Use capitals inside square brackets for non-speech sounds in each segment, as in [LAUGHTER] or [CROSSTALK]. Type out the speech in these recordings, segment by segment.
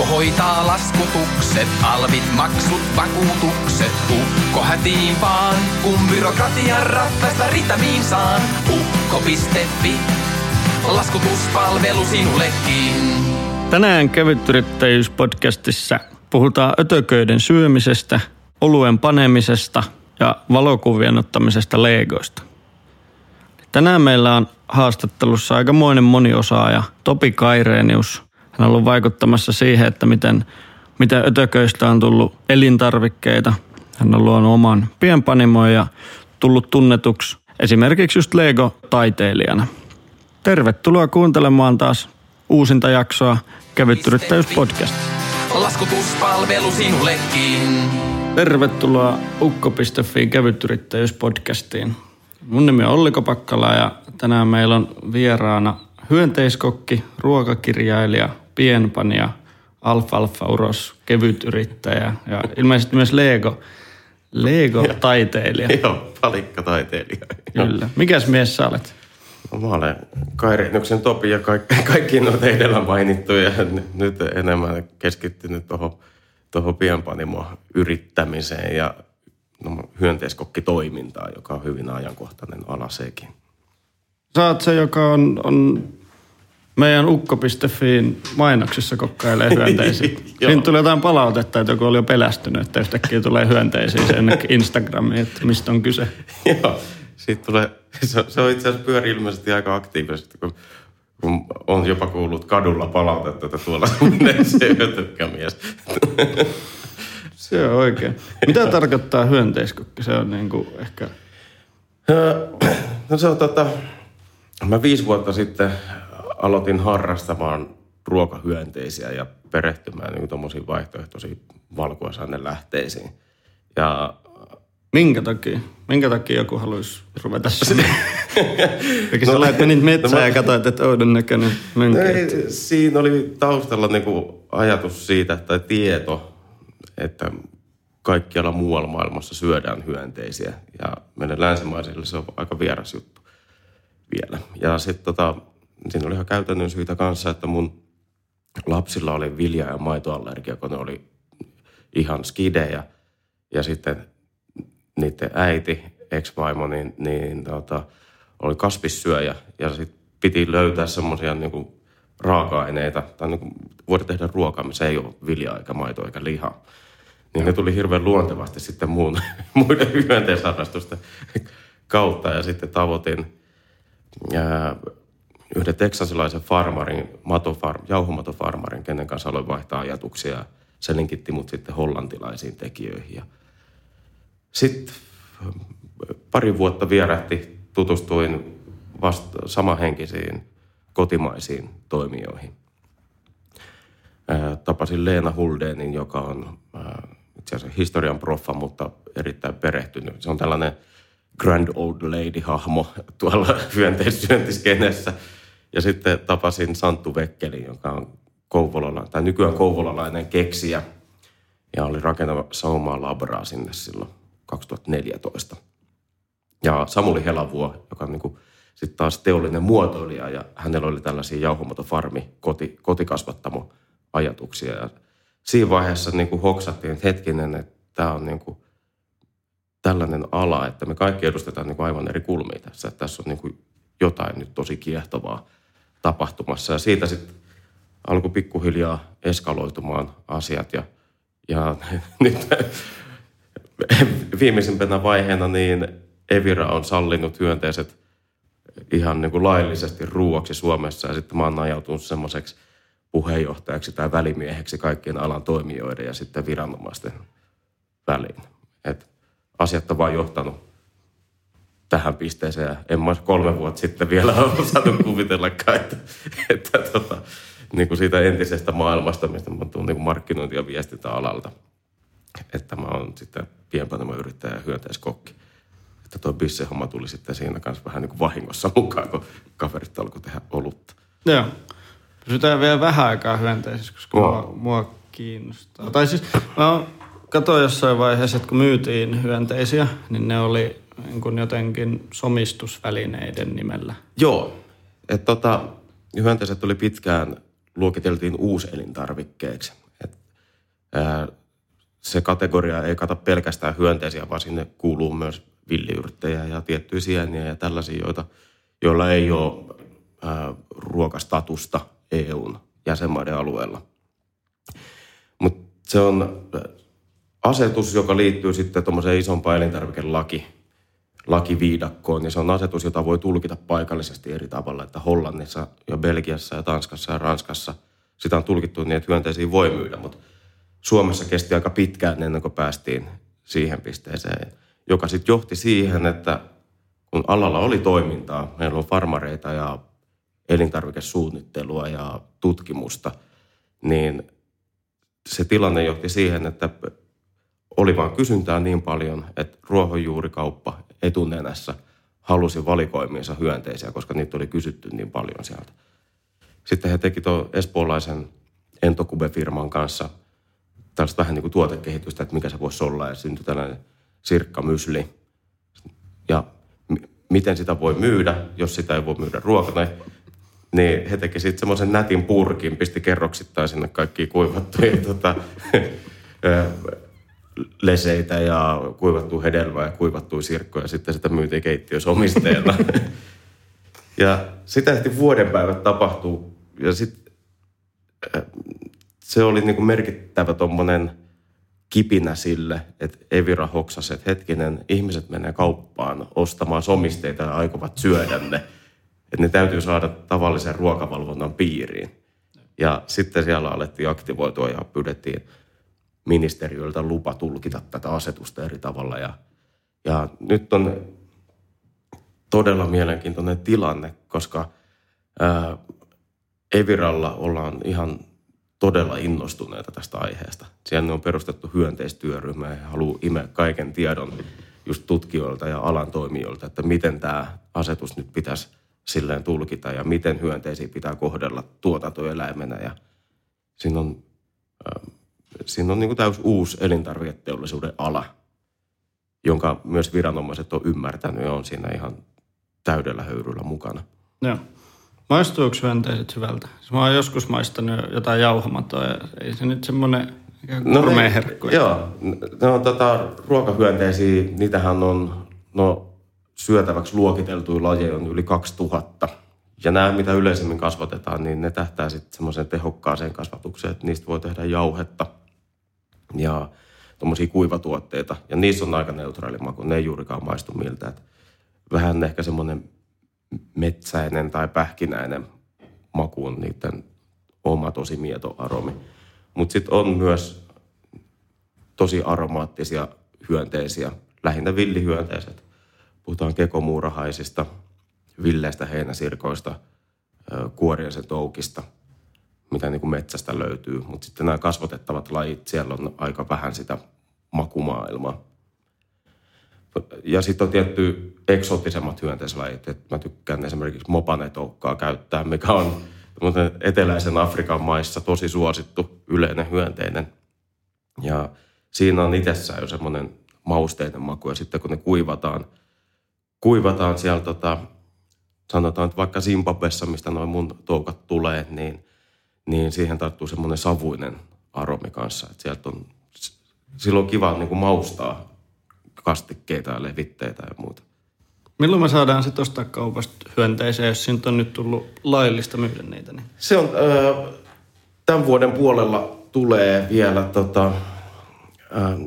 Ukko hoitaa laskutukset, alvit, maksut, vakuutukset. Ukko hätiin vaan, kun byrokratian rattaista ritamiin saan. Ukko.fi, laskutuspalvelu sinullekin. Tänään kevytyrittäjyyspodcastissa puhutaan ötököiden syömisestä, oluen panemisesta ja valokuvien ottamisesta Legoista. Tänään meillä on haastattelussa aikamoinen moniosaaja Topi Kairenius. Hän on ollut vaikuttamassa siihen, että miten, miten ötököistä on tullut elintarvikkeita. Hän on luonut oman pienpanimon ja tullut tunnetuksi esimerkiksi just Lego-taiteilijana. Tervetuloa kuuntelemaan taas uusinta jaksoa Kevytyrittäjyyspodcast. Laskutuspalvelu sinullekin. Tervetuloa ukko.fi kevytyrittäjyyspodcastiin. Mun nimi on Olli Kopakkala ja tänään meillä on vieraana hyönteiskokki, ruokakirjailija, pienpanija, alfalfa uros, kevytyrittäjä ja ilmeisesti myös Lego, Lego-taiteilija. [LAUGHS] Joo, palikkataiteilija. Kyllä. Mikäs mies sä olet? No, mä olen Kai Reinuksen Topi ja kaikki, kaikki noita edellä mainittuja. Nyt enemmän keskittynyt tuohon toho pienpanimon yrittämiseen ja no, hyönteiskokkitoimintaan, joka on hyvin ajankohtainen ala sekin. Sä oot se, joka on, on meidän ukko.fiin mainoksissa kokkailee hyönteisiä. [LAUGHS] Siinä tuli jotain palautetta, että joku oli jo pelästynyt, että yhtäkkiä tulee hyönteisiä sen Instagramiin, että mistä on kyse. [LAUGHS] Joo, siitä tulee, se, se on itse asiassa pyöri ilmeisesti aika aktiivisesti, kun, kun on jopa kuullut kadulla palautetta, että tuolla [LAUGHS] menee se mies. Se on oikein. Mitä tarkoittaa hyönteiskokki? Se on niin kuin ehkä... [CLEARS THROAT] No se on tota... Mä viisi vuotta sitten aloitin harrastamaan ruokahyönteisiä ja perehtymään niin tuommoisiin vaihtoehtoisiin valkuaisaine-lähteisiin. Ja Minkä takia? Minkä takia joku haluaisi ruveta [LAUGHS] sinne? Eikä no, sä lähdet menit metsään no, ja katsoit, että oudon näköinen mönkä. No ei, siinä oli taustalla niinku ajatus siitä, tai tieto, että kaikkialla muualla maailmassa syödään hyönteisiä. Ja meidän länsimaisille se on aika vieras juttu vielä. Ja sitten tota, siinä oli ihan käytännön syitä kanssa, että mun lapsilla oli vilja- ja maitoallergia, kun ne oli ihan skidejä. Ja sitten niiden äiti, ex-vaimo, niin, niin tota, oli kasvissyöjä. Ja sitten piti löytää semmoisia niin raaka-aineita, tai niin kuin, voida tehdä ruokaa, missä ei ole viljaa eikä maitoa eikä lihaa. Niin ne tuli hirveän luontevasti sitten muun, [LAUGHS] muiden hyönteisharrastusten kautta. Ja sitten tavoitin ää, yhden teksasilaisen farmarin, matofarm, jauhomatofarmarin, kenen kanssa aloin vaihtaa ajatuksia. Se linkitti mut sitten hollantilaisiin tekijöihin. Ja sitten pari vuotta vierähti, tutustuin vasta samahenkisiin kotimaisiin toimijoihin. tapasin Leena Huldenin, joka on itse asiassa historian proffa, mutta erittäin perehtynyt. Se on tällainen grand old lady-hahmo [LAUGHS] tuolla [LAUGHS] hyönteissyöntiskenessä. Ja sitten tapasin Santtu Vekkelin, joka on Kouvolala, tai nykyään kouvolalainen keksijä. Ja oli rakentamassa omaa labraa sinne silloin 2014. Ja Samuli Helavuo, joka on niin sitten taas teollinen muotoilija ja hänellä oli tällaisia jauhomotofarmi koti, kotikasvattamo ajatuksia. Ja siinä vaiheessa niin kuin hoksattiin, että hetkinen, että tämä on niin kuin tällainen ala, että me kaikki edustetaan niin kuin aivan eri kulmia tässä. Että tässä on niin kuin jotain nyt tosi kiehtovaa tapahtumassa. Ja siitä sitten alkoi pikkuhiljaa eskaloitumaan asiat. Ja, ja [LAUGHS] nyt viimeisimpänä vaiheena niin Evira on sallinut hyönteiset ihan niin kuin laillisesti ruuaksi Suomessa ja sitten mä oon ajautunut semmoiseksi puheenjohtajaksi tai välimieheksi kaikkien alan toimijoiden ja sitten viranomaisten väliin. Et asiat on vaan johtanut tähän pisteeseen ja en mä kolme vuotta sitten vielä [LAUGHS] osannut kuvitellakaan, että, että tota, niin kuin siitä entisestä maailmasta, mistä mä tuun niin markkinointi- ja viestintäalalta, että mä oon sitten pienpanimoyrittäjä ja hyönteiskokki. Että tuo bisse-homma tuli sitten siinä kanssa vähän niin kuin vahingossa mukaan, kun kaverit alkoi tehdä olutta. Joo. Pysytään vielä vähän aikaa hyönteisissä, koska wow. mua, mua kiinnostaa. Tai siis mä katsoin jossain vaiheessa, että kun myytiin hyönteisiä, niin ne oli niin kuin jotenkin somistusvälineiden nimellä. Joo. Että tota, hyönteiset oli pitkään, luokiteltiin uuselintarvikkeeksi. se kategoria ei kata pelkästään hyönteisiä, vaan sinne kuuluu myös villiyrttejä ja tiettyjä sieniä ja tällaisia, joita, joilla ei ole ää, ruokastatusta EUn jäsenmaiden alueella. Mutta se on asetus, joka liittyy sitten tuommoiseen isompaan elintarvikelaki, lakiviidakkoon, niin se on asetus, jota voi tulkita paikallisesti eri tavalla, että Hollannissa ja Belgiassa ja Tanskassa ja Ranskassa. Sitä on tulkittu niin, että hyönteisiä voi myydä, mutta Suomessa kesti aika pitkään ennen kuin päästiin siihen pisteeseen, joka sitten johti siihen, että kun alalla oli toimintaa, meillä on farmareita ja elintarvikesuunnittelua ja tutkimusta, niin se tilanne johti siihen, että oli vaan kysyntää niin paljon, että ruohonjuurikauppa etunenässä halusi valikoimiinsa hyönteisiä, koska niitä oli kysytty niin paljon sieltä. Sitten he teki tuon espoolaisen Entokube-firman kanssa tällaista vähän niin kuin tuotekehitystä, että mikä se voisi olla, ja syntyi tällainen sirkkamysli. Ja m- miten sitä voi myydä, jos sitä ei voi myydä ruokana, niin he teki sitten semmoisen nätin purkin, pisti kerroksittain sinne kaikki kuivattuja tota, [LAUGHS] leseitä ja kuivattu hedelmää ja kuivattuja sirkkoja. Sitten sitä myytiin keittiössä omisteella. [LAUGHS] ja sitä ehti vuoden päivät tapahtuu. Ja sitten se oli niin kuin merkittävä tuommoinen kipinä sille, että Evira hoksasi, että hetkinen, ihmiset menee kauppaan ostamaan somisteita ja aikovat syödä ne. Että ne täytyy saada tavallisen ruokavalvonnan piiriin. Ja sitten siellä alettiin aktivoitua ja pyydettiin ministeriöltä lupa tulkita tätä asetusta eri tavalla. Ja, ja nyt on todella mielenkiintoinen tilanne, koska ää, Eviralla ollaan ihan todella innostuneita tästä aiheesta. Siellä on perustettu hyönteistyöryhmä ja haluaa imeä kaiken tiedon just tutkijoilta ja alan toimijoilta, että miten tämä asetus nyt pitäisi silleen tulkita ja miten hyönteisiä pitää kohdella tuotantoeläimenä. Ja siinä on, siinä on niin kuin täys uusi elintarviketeollisuuden ala, jonka myös viranomaiset on ymmärtänyt ja on siinä ihan täydellä höyryllä mukana. Joo. Maistuuko hyönteiset hyvältä? Mä oon joskus maistanut jotain jauhamatoa ja ei se nyt semmoinen no, herkku. Joo, no, tota, ruokahyönteisiä, niitähän on no, syötäväksi luokiteltuja lajeja on yli 2000. Ja nämä, mitä yleisemmin kasvatetaan, niin ne tähtää sitten semmoiseen tehokkaaseen kasvatukseen, että niistä voi tehdä jauhetta ja tuommoisia kuivatuotteita. Ja niissä on aika neutraali maku, ne ei juurikaan maistu miltä. Että vähän ehkä semmoinen metsäinen tai pähkinäinen maku on niiden oma tosi mieto aromi. Mutta sitten on myös tosi aromaattisia hyönteisiä, lähinnä villihyönteiset. Puhutaan kekomuurahaisista, villeistä heinäsirkoista, kuoriaisen toukista, mitä niin kuin metsästä löytyy. Mutta sitten nämä kasvatettavat lajit, siellä on aika vähän sitä makumaailmaa. Ja sitten on tietty eksoottisemmat hyönteislajit. Et mä tykkään esimerkiksi mopanetoukkaa käyttää, mikä on eteläisen Afrikan maissa tosi suosittu yleinen hyönteinen. Ja siinä on itsessään jo semmoinen mausteinen maku. Ja sitten kun ne kuivataan, kuivataan siellä tota, sanotaan, että vaikka Zimbabwessa, mistä noin mun toukat tulee, niin, niin siihen tarttuu semmoinen savuinen aromi kanssa. Että sieltä on, silloin on kiva niin kuin maustaa kastikkeita ja levitteitä ja muuta. Milloin me saadaan sitten ostaa kaupasta hyönteisiä, jos siitä on nyt tullut laillista myydä niitä? Niin? Se on, äh, tämän vuoden puolella tulee vielä, tota, äh,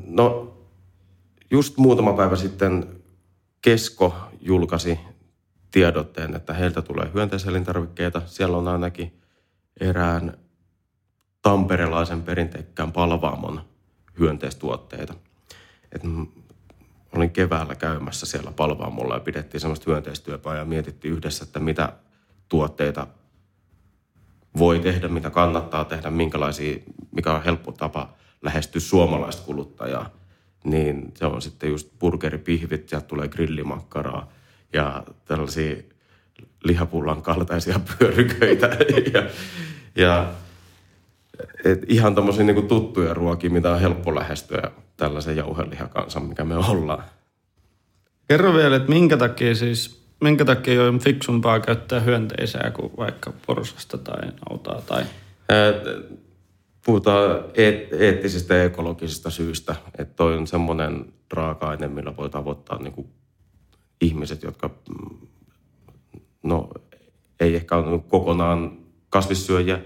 no just muutama päivä sitten Kesko julkaisi tiedotteen, että heiltä tulee hyönteiselintarvikkeita. Siellä on ainakin erään tamperelaisen perinteikkään palvaamon hyönteistuotteita. Et olin keväällä käymässä siellä palvaamolla ja pidettiin semmoista hyönteistyöpää ja mietittiin yhdessä, että mitä tuotteita voi tehdä, mitä kannattaa tehdä, minkälaisia, mikä on helppo tapa lähestyä suomalaista kuluttajaa. Niin se on sitten just burgeripihvit, ja tulee grillimakkaraa ja tällaisia lihapullan kaltaisia [LAUGHS] pyöryköitä. ja, ja et ihan tämmöisiä niin tuttuja ruokia, mitä on helppo lähestyä tällaisen jauhelihakansan, mikä me ollaan. Kerro vielä, että minkä takia siis, minkä takia on fiksumpaa käyttää hyönteisää kuin vaikka porsasta tai nautaa tai... puhutaan eet, eettisistä ja ekologisista syistä. Että toi on semmoinen raaka-aine, millä voi tavoittaa niin kuin ihmiset, jotka no, ei ehkä ole kokonaan kasvissyöjiä,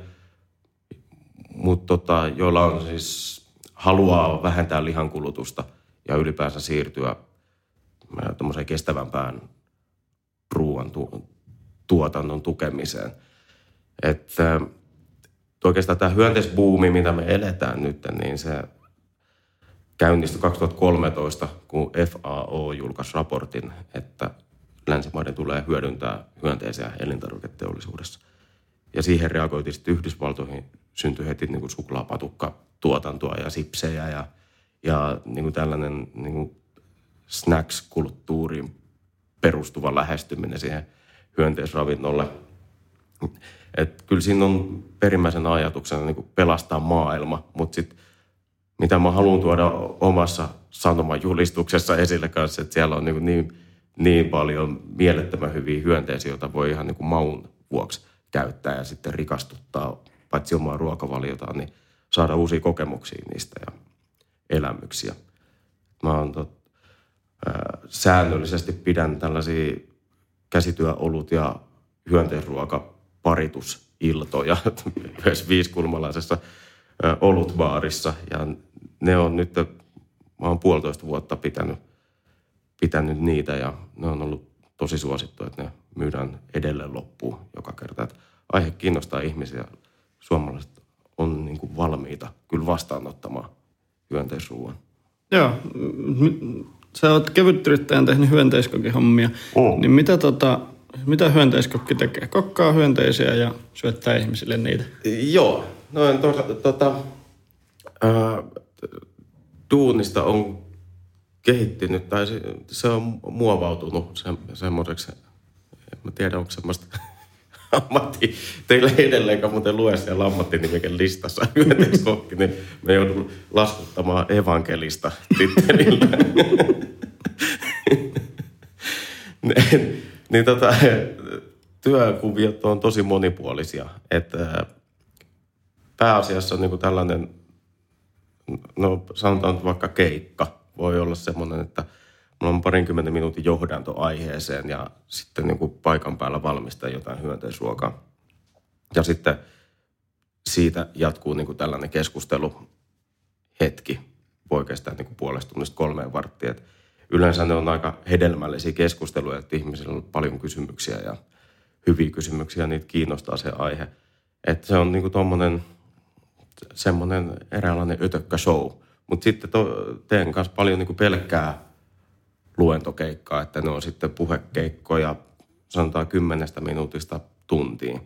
mutta tota, joilla on siis haluaa vähentää lihankulutusta ja ylipäänsä siirtyä äh, kestävämpään ruoan tu- tuotannon tukemiseen. Että oikeastaan tämä hyönteisbuumi, mitä me eletään nyt, niin se käynnistyi 2013, kun FAO julkaisi raportin, että länsimaiden tulee hyödyntää hyönteisiä elintarviketeollisuudessa. Ja siihen reagoitiin sitten Yhdysvaltoihin, syntyi heti niin kuin suklaapatukka-tuotantoa ja sipsejä ja, ja niin kuin tällainen niin kuin snacks-kulttuuriin perustuva lähestyminen siihen hyönteisravinnolle. Et kyllä siinä on perimmäisen ajatuksena niin kuin pelastaa maailma, mutta sitten mitä mä haluan tuoda omassa sanomajulistuksessa esille kanssa, että siellä on niin, niin, niin paljon mielettömän hyviä hyönteisiä, joita voi ihan niin kuin maun vuoksi käyttää ja sitten rikastuttaa paitsi omaa ruokavaliotaan, niin saada uusia kokemuksia niistä ja elämyksiä. Mä oon tot, ää, säännöllisesti pidän tällaisia käsityöolut ja hyönteisruokaparitusiltoja [LAUGHS] myös viiskulmalaisessa olutbaarissa. Ja ne on nyt, mä oon puolitoista vuotta pitänyt, pitänyt niitä ja ne on ollut tosi suosittu, että ne myydään edelleen loppuun joka kerta. Että aihe kiinnostaa ihmisiä. Suomalaiset on niin kuin valmiita kyllä vastaanottamaan hyönteisruuan. Joo, sä oot kevytyrittäjän tehnyt hyönteiskokihommia, oh. niin mitä, tota, mitä hyönteiskokki tekee? Kokkaa hyönteisiä ja syöttää ihmisille niitä? Joo, noin tuota, tuota, äh, duunista on kehittynyt, tai se, se on muovautunut se, semmoiseksi, en mä tiedä, onko semmoista [LAUGHS] ammatti, teillä ei edelleenkaan muuten lue siellä ammattinimiken listassa [LAUGHS] hyönteiskokki, niin me joudun laskuttamaan evankelista tittelillä. [LAUGHS] niin, niin tota, työkuviot on tosi monipuolisia. Että pääasiassa on niin kuin tällainen, no sanotaan vaikka keikka, voi olla semmoinen, että mulla on parinkymmenen minuutin johdanto aiheeseen ja sitten niin kuin paikan päällä valmistaa jotain hyönteisruokaa. Ja sitten siitä jatkuu niin kuin tällainen keskustelu hetki, voi kestää niin kuin puolesta tunnista kolmeen varttiin. Et yleensä ne on aika hedelmällisiä keskusteluja, että ihmisillä on paljon kysymyksiä ja hyviä kysymyksiä, niitä kiinnostaa se aihe. Että se on niin kuin tommonen, semmoinen eräänlainen ötökkä show. Mutta sitten to, teen kanssa paljon niin kuin pelkkää luentokeikkaa, että ne on sitten puhekeikkoja sanotaan kymmenestä minuutista tuntiin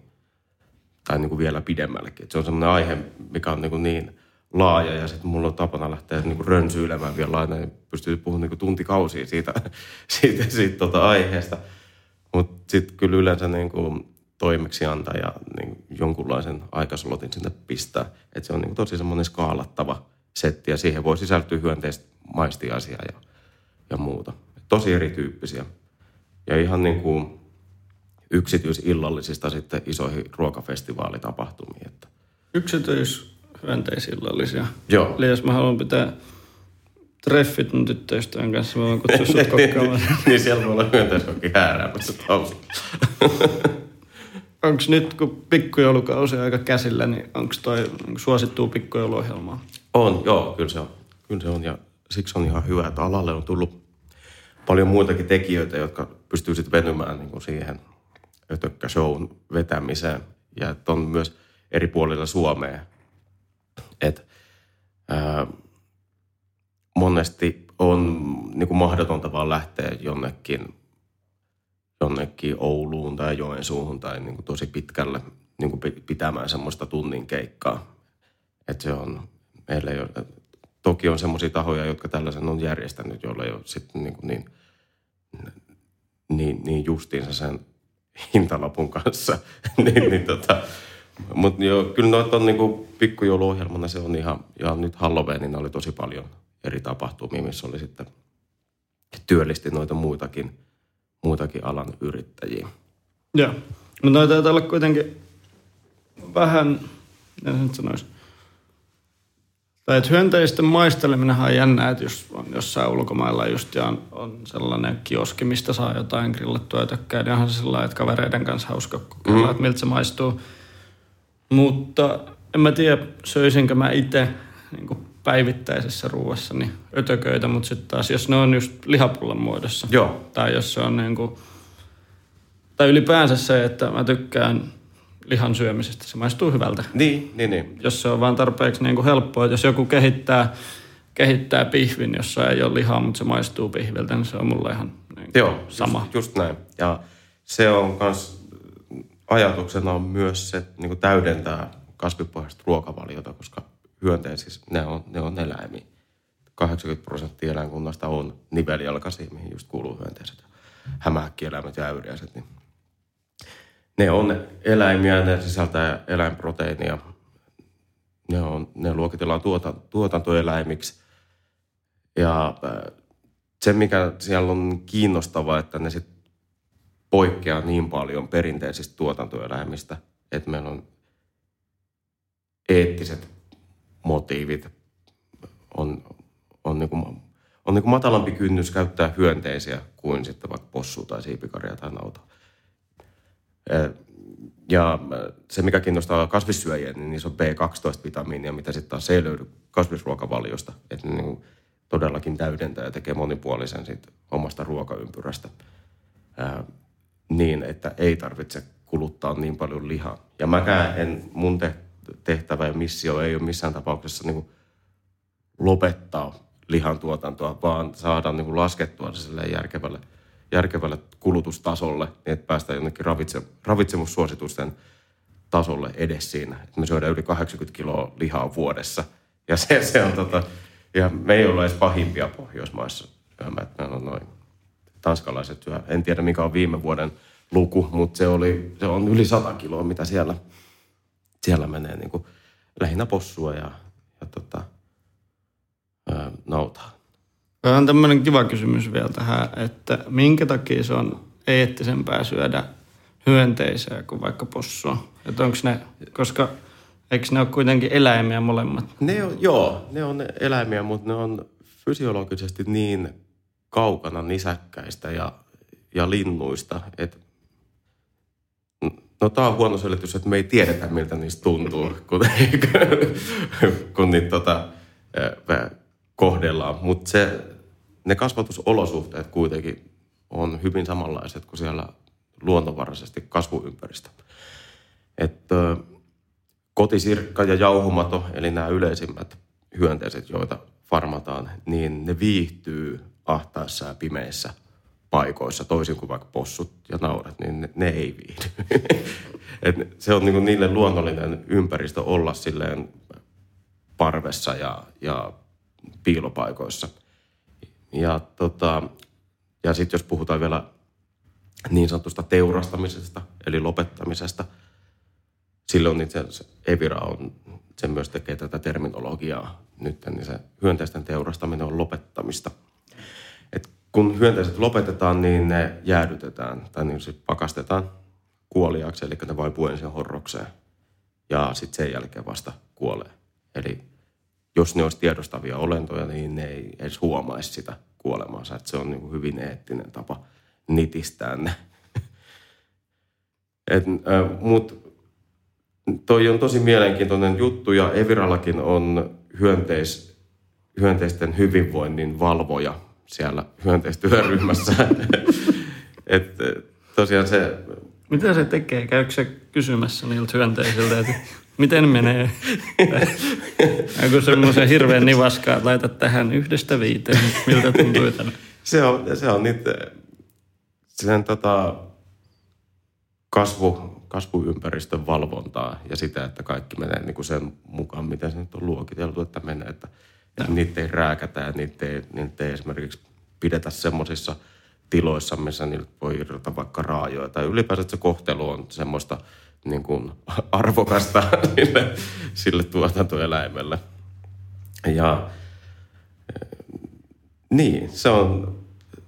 tai niin kuin vielä pidemmällekin. Et se on semmoinen aihe, mikä on niin, kuin niin laaja ja sitten mulla on tapana lähteä niin kuin rönsyilemään vielä aina, niin pystyy puhumaan niin kuin tuntikausia siitä, [LAUGHS] siitä, siitä tota aiheesta. Mutta sitten kyllä yleensä niin kuin toimeksianta ja niin jonkunlaisen aikaslotin sinne pistää. Että se on niin tosi semmoinen skaalattava setti ja siihen voi sisältyä hyönteistä maistiasia ja, ja muuta. Tosi erityyppisiä. Ja ihan niin kuin yksityisillallisista sitten isoihin ruokafestivaalitapahtumiin. Että. Yksityishyönteisillallisia? Joo. Eli jos mä haluan pitää treffit mun tyttöystävän kanssa, mä voin kutsua sut [LAUGHS] kokkaamaan. niin siellä voi olla hyönteiskokki hääräämässä taustalla. [LAUGHS] onko nyt, kun pikkujoulukausi on aika käsillä, niin onko toi suosittua pikkujouluohjelmaa? On, joo, kyllä se on. Kyllä se on ja siksi on ihan hyvä, että alalle on tullut paljon muitakin tekijöitä, jotka pystyy sitten venymään niin kuin siihen shown vetämiseen. Ja että on myös eri puolilla Suomea. Et, ää, monesti on niin kuin mahdotonta vaan lähteä jonnekin jonnekin Ouluun tai Joensuuhun tai niin kuin tosi pitkälle niin kuin pitämään semmoista tunnin keikkaa. Että se on, meillä ei ole, toki on semmoisia tahoja, jotka tällaisen on järjestänyt, joilla ei ole sitten niin, niin, niin, niin justiinsa sen hintalapun kanssa. [LAUGHS] niin, niin [LAUGHS] tota, mutta joo, kyllä noita on niinku pikkujouluohjelmana se on ihan, ja nyt Halloweenina oli tosi paljon eri tapahtumia, missä oli sitten työllisti noita muitakin – muitakin alan yrittäjiä. Joo, mutta noita taitaa olla kuitenkin vähän, en nyt sanoisi, Tai että hyönteisten maisteleminen on jännää, että jos on jossain ulkomailla just ja on, on sellainen kioski, mistä saa jotain grillattua tökkää, niin onhan se sillä että kavereiden kanssa hauska kokeilla, mm. että miltä se maistuu. Mutta en mä tiedä, söisinkö mä itse niin päivittäisessä ruuassa niin ötököitä, mutta sitten taas jos ne on just lihapullon muodossa. Joo. Tai jos se on niin kuin, tai ylipäänsä se, että mä tykkään lihan syömisestä, se maistuu hyvältä. Niin, niin, niin. Jos se on vaan tarpeeksi niin kuin helppoa, jos joku kehittää, kehittää pihvin, jossa ei ole lihaa, mutta se maistuu pihviltä, niin se on mulle ihan niin Joo, sama. Just, just näin. Ja se on myös ajatuksena on myös se, että niin täydentää kasvipohjaista ruokavaliota, koska hyönteisissä ne on, ne on eläimiä. 80 prosenttia eläinkunnasta on nivelijalkaisia, mihin just kuuluu hyönteiset, hämähäkkieläimet ja äyriäiset. Niin ne on eläimiä, ne sisältää eläinproteiinia. Ne, on, ne luokitellaan tuota, tuotantoeläimiksi. Ja äh, se, mikä siellä on kiinnostavaa, että ne sit poikkeaa niin paljon perinteisistä tuotantoeläimistä, että meillä on eettiset motiivit, on, on, niin kuin, on niin kuin matalampi kynnys käyttää hyönteisiä kuin sitten vaikka possua tai siipikaria tai nautaa. Ja se, mikä kiinnostaa kasvissyöjiä, niin niissä on B12-vitamiinia, mitä sitten taas ei löydy kasvisruokavaliosta. Että ne niin todellakin täydentää ja tekee monipuolisen siitä omasta ruokaympyrästä ää, niin, että ei tarvitse kuluttaa niin paljon lihaa. Ja mäkään en, mun tehtävä ja missio ei ole missään tapauksessa niin lopettaa lihan tuotantoa, vaan saada niin laskettua se järkevälle – järkevälle kulutustasolle, niin että päästään jonnekin ravitse, ravitsemussuositusten tasolle edes siinä. Että me syödään yli 80 kiloa lihaa vuodessa. Ja se, se on tota, ja me ei olla edes pahimpia Pohjoismaissa. Meillä on noin tanskalaiset syö. En tiedä mikä on viime vuoden luku, mutta se, oli, se on yli 100 kiloa, mitä siellä, siellä menee niin kuin lähinnä possua ja, ja tota, ää, nautaa. On tämmöinen kiva kysymys vielä tähän, että minkä takia se on eettisempää syödä hyönteisiä kuin vaikka possua? Että onko ne, koska eikö ne ole kuitenkin eläimiä molemmat? Ne on, joo, ne on eläimiä, mutta ne on fysiologisesti niin kaukana nisäkkäistä ja, ja linnuista, että No tämä on huono selitys, että me ei tiedetä, miltä niistä tuntuu, kun, [LAUGHS] kun niitä tota, kohdellaan. Mutta ne kasvatusolosuhteet kuitenkin on hyvin samanlaiset kuin siellä luontovaraisesti kasvuympäristö. Että kotisirkka ja jauhomato, eli nämä yleisimmät hyönteiset, joita farmataan, niin ne viihtyy ahtaissa ja pimeissä paikoissa, toisin kuin vaikka possut ja naurat, niin ne, ne ei viihdy. [LAUGHS] Et se on niinku niille luonnollinen ympäristö olla silleen parvessa ja, ja piilopaikoissa. Ja, tota, ja sitten jos puhutaan vielä niin sanotusta teurastamisesta, eli lopettamisesta, silloin itse asiassa Evira on, se myös tekee tätä terminologiaa nyt, niin se hyönteisten teurastaminen on lopettamista. Et kun hyönteiset lopetetaan, niin ne jäädytetään tai niin siis pakastetaan kuoliaksi, eli ne vaipuu ensin horrokseen ja sitten sen jälkeen vasta kuolee. Eli jos ne olisi tiedostavia olentoja, niin ne ei edes huomaisi sitä kuolemaansa. Että se on niin kuin hyvin eettinen tapa nitistää ne. [LAUGHS] Mutta toi on tosi mielenkiintoinen juttu ja Evirallakin on hyönteis, hyönteisten hyvinvoinnin valvoja siellä hyönteistyöryhmässä. [LAUGHS] Et, tosiaan se... Mitä se tekee? Käykö se kysymässä niiltä hyönteisiltä, että miten menee? [LAUGHS] Joku semmoisen hirveän nivaskaa, että laita tähän yhdestä viiteen, miltä tuntuu tänne? se on, se on niitä, sen tota, kasvu, kasvuympäristön valvontaa ja sitä, että kaikki menee niin kuin sen mukaan, miten se nyt on luokiteltu, että menee, että, että niitä ei rääkätä ja niitä ei, niitä ei esimerkiksi pidetä semmoisissa tiloissa, missä niillä voi irrota vaikka raajoja. Tai ylipäänsä se kohtelu on semmoista – niin kuin arvokasta [LAUGHS] sille, sille tuotantoeläimelle. Ja eh, niin, se on,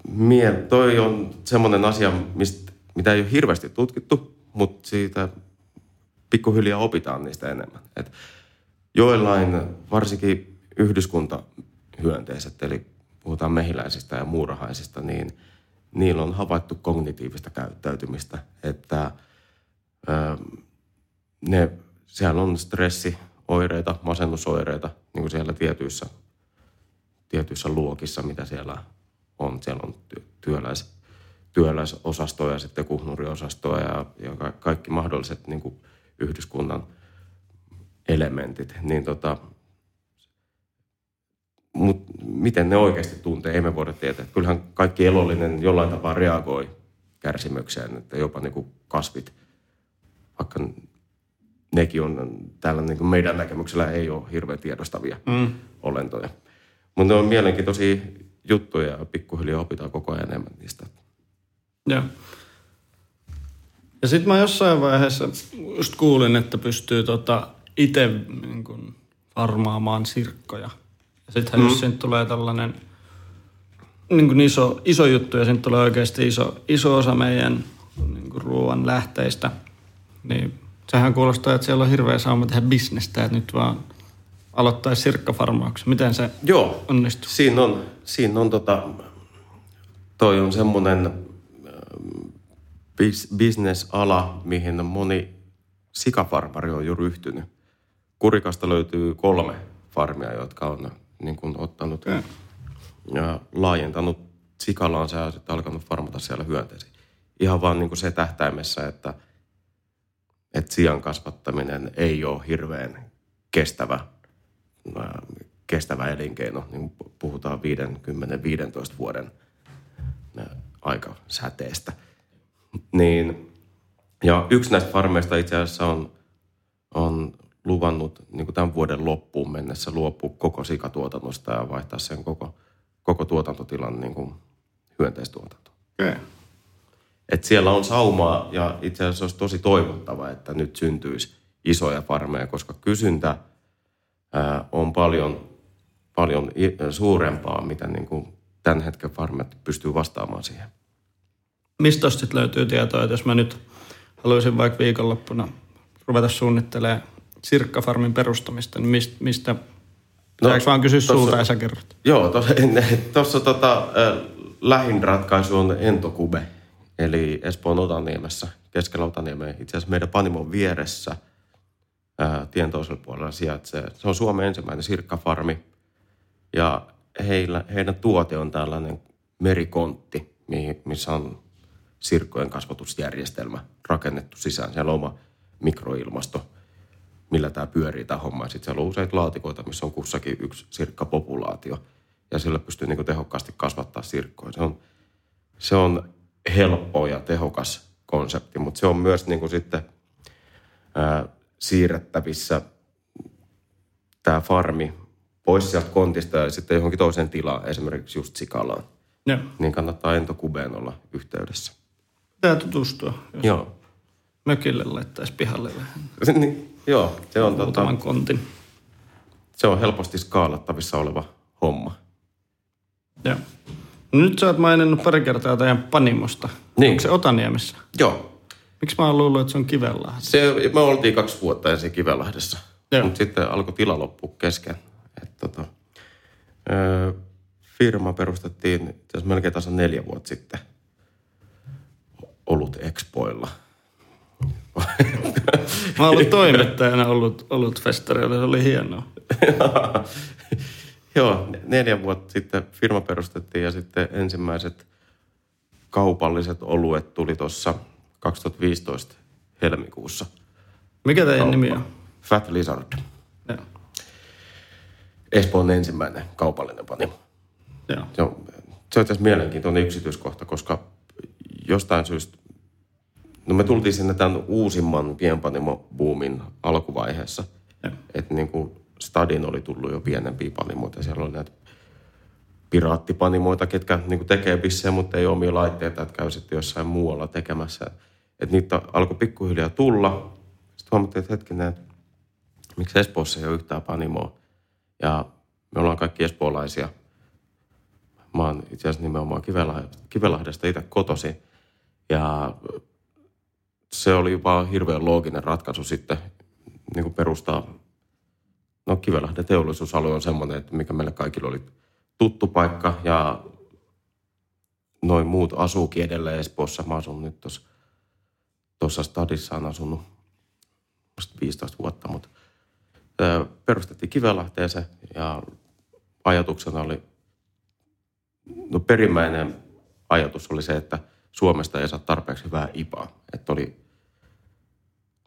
mie, toi on semmoinen asia, mistä, mitä ei ole hirveästi tutkittu, mutta siitä pikkuhiljaa opitaan niistä enemmän. Et joillain, varsinkin yhdyskuntahyönteiset, eli puhutaan mehiläisistä ja muurahaisista, niin niillä on havaittu kognitiivista käyttäytymistä, että ne, siellä on stressioireita, masennusoireita, niin kuin siellä tietyissä, tietyissä luokissa, mitä siellä on. Siellä on työläis, työläisosastoja, sitten kuhnuriosastoja ja, ja kaikki mahdolliset niin kuin yhdyskunnan elementit. Niin tota, mut miten ne oikeasti tuntee, ei me voida tietää. Kyllähän kaikki elollinen jollain tapaa reagoi kärsimykseen, että jopa niin kuin kasvit, vaikka nekin on täällä niin kuin meidän näkemyksellä ei ole hirveän tiedostavia mm. olentoja. Mutta ne on mielenkiintoisia juttuja ja pikkuhiljaa opitaan koko ajan enemmän niistä. Joo. Ja sitten mä jossain vaiheessa just kuulin, että pystyy tota itse niin kun, farmaamaan sirkkoja. Ja sittenhän mm. jos siitä tulee tällainen niin kuin iso, iso juttu ja siitä tulee oikeasti iso, iso osa meidän niin kuin ruoan lähteistä, niin sehän kuulostaa, että siellä on hirveä sauma tehdä bisnestä, että nyt vaan aloittaisi sirkkafarmauksen. Miten se Joo, onnistuu? Siinä on, siinä on tota, toi on semmoinen ähm, bis, bisnesala, mihin moni sikafarmari on jo ryhtynyt. Kurikasta löytyy kolme farmia, jotka on niin kuin, ottanut ja. ja laajentanut sikalaansa ja sitten alkanut farmata siellä hyönteisiä. Ihan vaan niin kuin se tähtäimessä, että, että sian kasvattaminen ei ole hirveän kestävä kestävä elinkeino, niin puhutaan 50-15 vuoden aikasäteestä. Niin, ja yksi näistä farmeista itse asiassa on, on luvannut niin kuin tämän vuoden loppuun mennessä luopua koko sikatuotannosta ja vaihtaa sen koko, koko tuotantotilan niin hyönteistuotantoon. Okay. Et siellä on saumaa ja itse asiassa olisi tosi toivottava, että nyt syntyisi isoja farmeja, koska kysyntä – on paljon, paljon suurempaa, mitä niin kuin tämän hetken farmet pystyy vastaamaan siihen. Mistä sitten löytyy tietoa, että jos mä nyt haluaisin vaikka viikonloppuna ruveta suunnittelemaan sirkkafarmin perustamista, niin mistä, mistä no, vaan kysyä tossa, sulta ja sä kerrot? Joo, tuossa [LAUGHS] tota, lähin ratkaisu on Entokube, eli Espoon Otaniemessä, keskellä Otaniemeä, itse asiassa meidän Panimon vieressä – ää, tien toisella puolella sijaitsee. Se on Suomen ensimmäinen sirkkafarmi ja heillä, heidän tuote on tällainen merikontti, missä on sirkkojen kasvatusjärjestelmä rakennettu sisään. Siellä on oma mikroilmasto, millä tämä pyörii tämä homma. Sitten siellä on useita laatikoita, missä on kussakin yksi sirkkapopulaatio. Ja sillä pystyy niin tehokkaasti kasvattaa sirkkoja. Se on, se on helppo ja tehokas konsepti, mutta se on myös niin kuin sitten ää, siirrettävissä tämä farmi pois sieltä kontista ja sitten johonkin toiseen tilaan, esimerkiksi just Sikalaan. Ja. Niin kannattaa entokubeen olla yhteydessä. Pitää tutustua, jos Joo. mökille laittaisi pihalle vähän. [LAUGHS] niin, joo, se on tota, kontin. Se on helposti skaalattavissa oleva homma. Joo. Nyt sä oot maininnut pari kertaa teidän panimosta. Niin. Onko se Otaniemessä? Joo, Miksi mä oon luullut, että se on Kivenlahdessa? Se, me oltiin kaksi vuotta ensin Kivenlahdessa, mutta sitten alkoi tila loppua kesken. Et, tota, ö, firma perustettiin tässä melkein tasan neljä vuotta sitten Olut Expoilla. Mä oon ollut toimittajana ollut, ollut festareilla, se oli hienoa. [LAUGHS] Joo, neljä vuotta sitten firma perustettiin ja sitten ensimmäiset kaupalliset oluet tuli tuossa – 2015 helmikuussa. Mikä teidän nimi on? Fat Lizard. Joo. Espoon ensimmäinen kaupallinen panimo. Joo. Se on, se on mielenkiintoinen yksityiskohta, koska jostain syystä, no me tultiin sinne tämän uusimman pienpanimo-boomin alkuvaiheessa. Että niin kuin Stadin oli tullut jo pienempiä panimoita siellä oli näitä piraattipanimoita, ketkä niin tekee bissejä, mutta ei omia laitteita, että käy sitten jossain muualla tekemässä – että niitä alkoi pikkuhiljaa tulla. Sitten huomattiin, että hetkinen, että miksi Espoossa ei ole yhtään panimoa. Ja me ollaan kaikki espoolaisia. Mä oon itse asiassa nimenomaan Kivelahdesta, Kivelahdesta itse kotosi. Ja se oli vaan hirveän looginen ratkaisu sitten niin kuin perustaa no Kivelahden teollisuusalue on semmoinen, että mikä meille kaikille oli tuttu paikka ja noin muut asuukin edelleen Espoossa. Mä asun nyt tuossa stadissa on asunut 15 vuotta, mutta perustettiin Kivelahteen se ja ajatuksena oli, no perimmäinen ajatus oli se, että Suomesta ei saa tarpeeksi hyvää IPAa. Että oli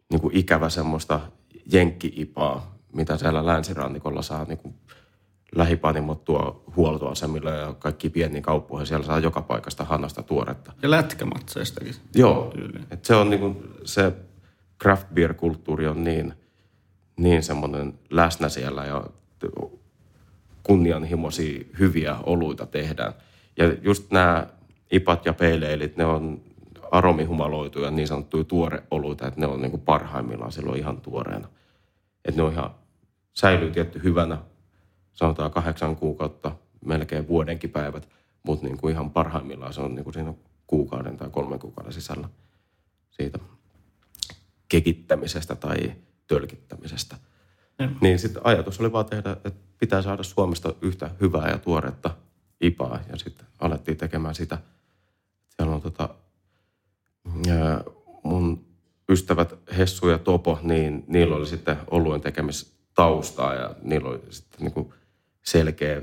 niin kuin ikävä semmoista jenkki-IPAa, mitä siellä länsirannikolla saa niin kuin lähipanimot tuo huoltoasemilla ja kaikki pieniä kauppoja. Siellä saa joka paikasta hanasta tuoretta. Ja lätkämatseistakin. Joo. Et se on niin kuin, se craft beer-kulttuuri on niin, niin semmoinen läsnä siellä ja kunnianhimoisia hyviä oluita tehdään. Ja just nämä ipat ja peileilit, ne on aromihumaloituja niin sanottuja tuoreoluita, että ne on niin kuin parhaimmillaan silloin ihan tuoreena. Että ne on ihan, säilyy tietty hyvänä, sanotaan kahdeksan kuukautta, melkein vuodenkin päivät, mutta niin kuin ihan parhaimmillaan se on niin kuin siinä kuukauden tai kolmen kuukauden sisällä siitä kekittämisestä tai tölkittämisestä. Ja. Niin sitten ajatus oli vaan tehdä, että pitää saada Suomesta yhtä hyvää ja tuoretta IPAa ja sitten alettiin tekemään sitä. Siellä on tota, mun ystävät Hessu ja Topo, niin niillä oli sitten oluen tekemistaustaa ja niillä oli sitten niin kuin selkeä,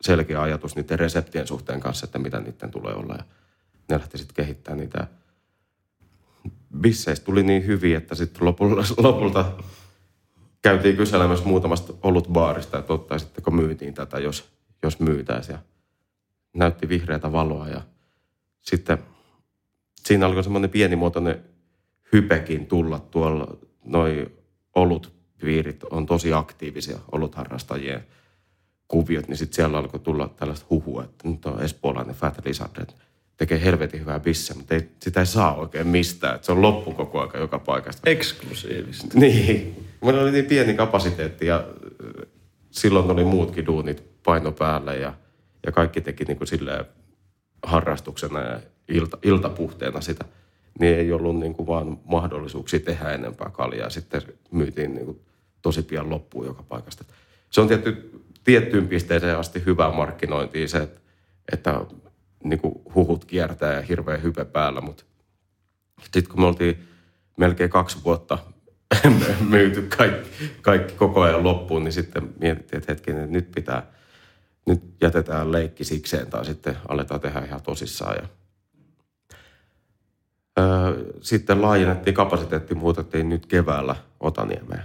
selkeä ajatus niiden reseptien suhteen kanssa, että mitä niiden tulee olla. Ja ne lähti sitten kehittämään niitä. Bisseistä tuli niin hyvin, että sitten lopulta, lopulta käytiin kyselemässä muutamasta olutbaarista, että ottaisitteko myytiin tätä, jos, jos myytäisiin. Ja näytti vihreätä valoa ja sitten siinä alkoi semmoinen pienimuotoinen hypekin tulla tuolla. Noi olutpiirit on tosi aktiivisia olutharrastajien kuviot, niin sitten siellä alkoi tulla tällaista huhua, että nyt on espoolainen Fat Lizard, että tekee helvetin hyvää bisse, mutta ei, sitä ei saa oikein mistään. Että se on loppu koko aika joka paikasta. Eksklusiivista. [LAUGHS] Niin. Meillä oli niin pieni kapasiteetti ja silloin oli muutkin duunit paino päällä ja, ja kaikki teki niin kuin silleen harrastuksena ja ilta, iltapuhteena sitä. Niin ei ollut niin kuin vaan mahdollisuuksia tehdä enempää kaljaa. Sitten myytiin niin kuin tosi pian loppuun joka paikasta. Se on tietty tiettyyn pisteeseen asti hyvää markkinointia se, että, että niin kuin huhut kiertää ja hirveä hype päällä, mutta sitten kun me oltiin melkein kaksi vuotta [LAUGHS] myyty kaikki, kaikki koko ajan loppuun, niin sitten mietittiin, että hetken, että nyt pitää, nyt jätetään leikki sikseen tai sitten aletaan tehdä ihan tosissaan. Ja, sitten laajennettiin kapasiteetti, muutettiin nyt keväällä Otaniemeen.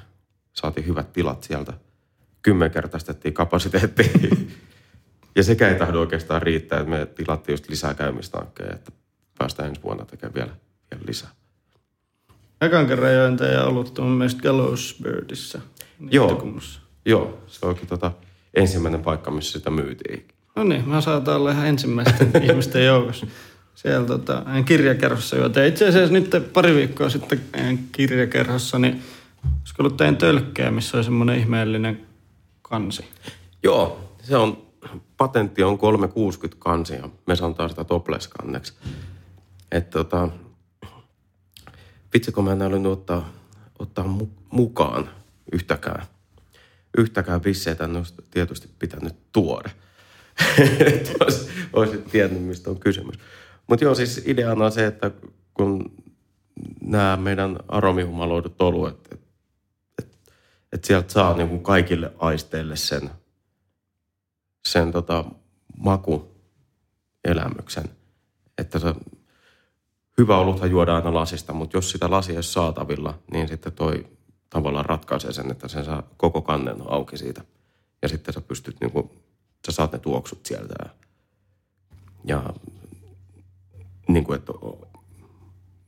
Saatiin hyvät tilat sieltä – kymmenkertaistettiin kapasiteetti. [LAUGHS] ja sekä ei tahdo oikeastaan riittää, että me tilattiin just lisää käymistankkeja, että päästään ensi vuonna tekemään vielä, vielä lisää. Ekan kerran join teidän ollut mun mielestä Gallowsbirdissä. Joo, joo, se onkin tota ensimmäinen paikka, missä sitä myytiin. No niin, mä saatan olla ihan ensimmäisten [LAUGHS] ihmisten joukossa. Siellä tota, kirjakerhossa joita itse asiassa nyt pari viikkoa sitten kirjakerhossa, niin olisiko ollut teidän tölkkejä, missä oli semmoinen ihmeellinen kansi. Joo, se on, patentti on 360 kansi ja me sanotaan sitä topless-kanneksi. Että tota, vitsi kun mä en ollut ottaa, ottaa mukaan yhtäkään, yhtäkään visseitä, en olisi tietysti pitänyt tuoda. [LAUGHS] että olisi, olisi tiennyt, mistä on kysymys. Mutta joo, siis ideana on se, että kun nämä meidän aromihumaloidut oluet, että että sieltä saa niin kuin kaikille aisteille sen, sen tota, makuelämyksen. Että se hyvä oluthan juodaan aina lasista, mutta jos sitä lasia ei saatavilla, niin sitten toi tavallaan ratkaisee sen, että sen saa koko kannen auki siitä. Ja sitten sä pystyt, niin kuin, sä saat ne tuoksut sieltä. Ja niin kuin, että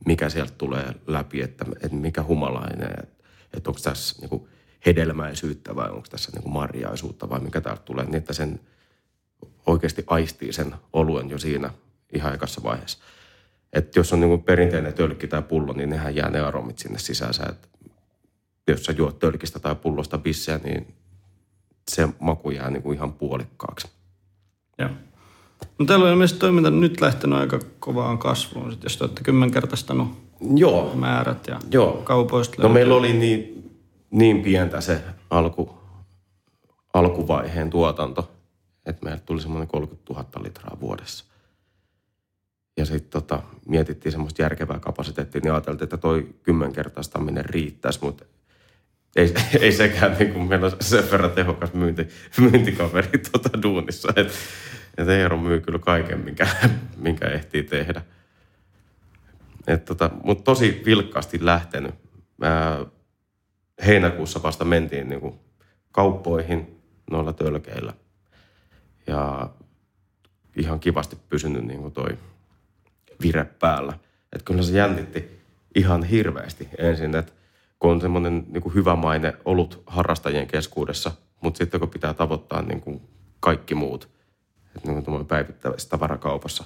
mikä sieltä tulee läpi, että, että mikä humalainen, että, että onko tässä niin kuin, hedelmäisyyttä vai onko tässä niin kuin marjaisuutta vai mikä täältä tulee, niin että sen oikeasti aistii sen oluen jo siinä ihan ekassa vaiheessa. Että jos on niin kuin perinteinen tölkki tai pullo, niin nehän jää ne aromit sinne sisäänsä. Että jos sä juot tölkistä tai pullosta bisseä, niin se maku jää niin kuin ihan puolikkaaksi. Joo. No täällä on ilmeisesti toiminta nyt lähtenyt aika kovaan kasvuun, sit jos te olette kymmenkertaistanut Joo. määrät ja Joo. kaupoista No meillä oli niin niin pientä se alku, alkuvaiheen tuotanto. Että meille tuli semmoinen 30 000 litraa vuodessa. Ja sitten tota, mietittiin semmoista järkevää kapasiteettia, niin ajateltiin, että toi kymmenkertaistaminen riittäisi, mutta ei, ei sekään niin kuin meillä on sen verran tehokas myynti, myyntikaveri tuota duunissa. Että et Eero myy kyllä kaiken, minkä, [LAUGHS] minkä ehtii tehdä. Et tota, Mutta tosi vilkkaasti lähtenyt. Mä heinäkuussa vasta mentiin niin kuin kauppoihin noilla tölkeillä. Ja ihan kivasti pysynyt niin kuin toi vire päällä. Että kyllä se jännitti ihan hirveästi ensin, että kun on semmoinen niin hyvä maine ollut harrastajien keskuudessa, mutta sitten kun pitää tavoittaa niin kuin kaikki muut, että niin kuin päivittävässä tavarakaupassa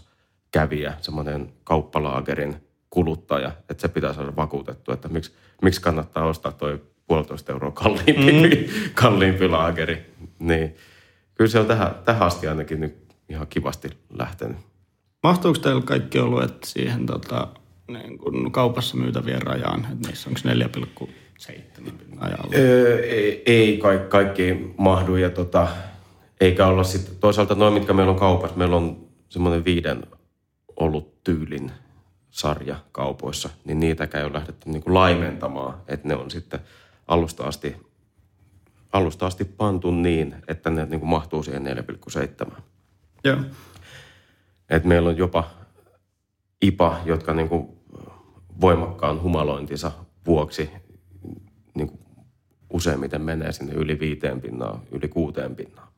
kävijä, semmoinen kauppalaagerin kuluttaja, että se pitää saada vakuutettua, että miksi, miksi kannattaa ostaa toi puolitoista euroa kalliimpi, mm. [LAUGHS] kalliimpi laageri. Niin kyllä se on tähän, tähän asti ainakin nyt ihan kivasti lähtenyt. Mahtuuko teillä kaikki oluet siihen tota, niin kuin kaupassa myytävien rajaan? Että niissä onko 4,7 ajalla? Öö, ei, ei kaikki, kaikki mahdu. Ja tota, eikä olla sitten, toisaalta noin, mitkä meillä on kaupassa, meillä on semmoinen viiden ollut tyylin sarja kaupoissa, niin niitäkään ei ole lähdetty niin kuin laimentamaan, että ne on sitten alusta asti, alusta asti pantu niin, että ne niin kuin mahtuu siihen 4,7. Joo. Et meillä on jopa IPA, jotka niin kuin voimakkaan humalointinsa vuoksi niin kuin useimmiten menee sinne yli viiteen pinnaan, yli kuuteen pinnaan.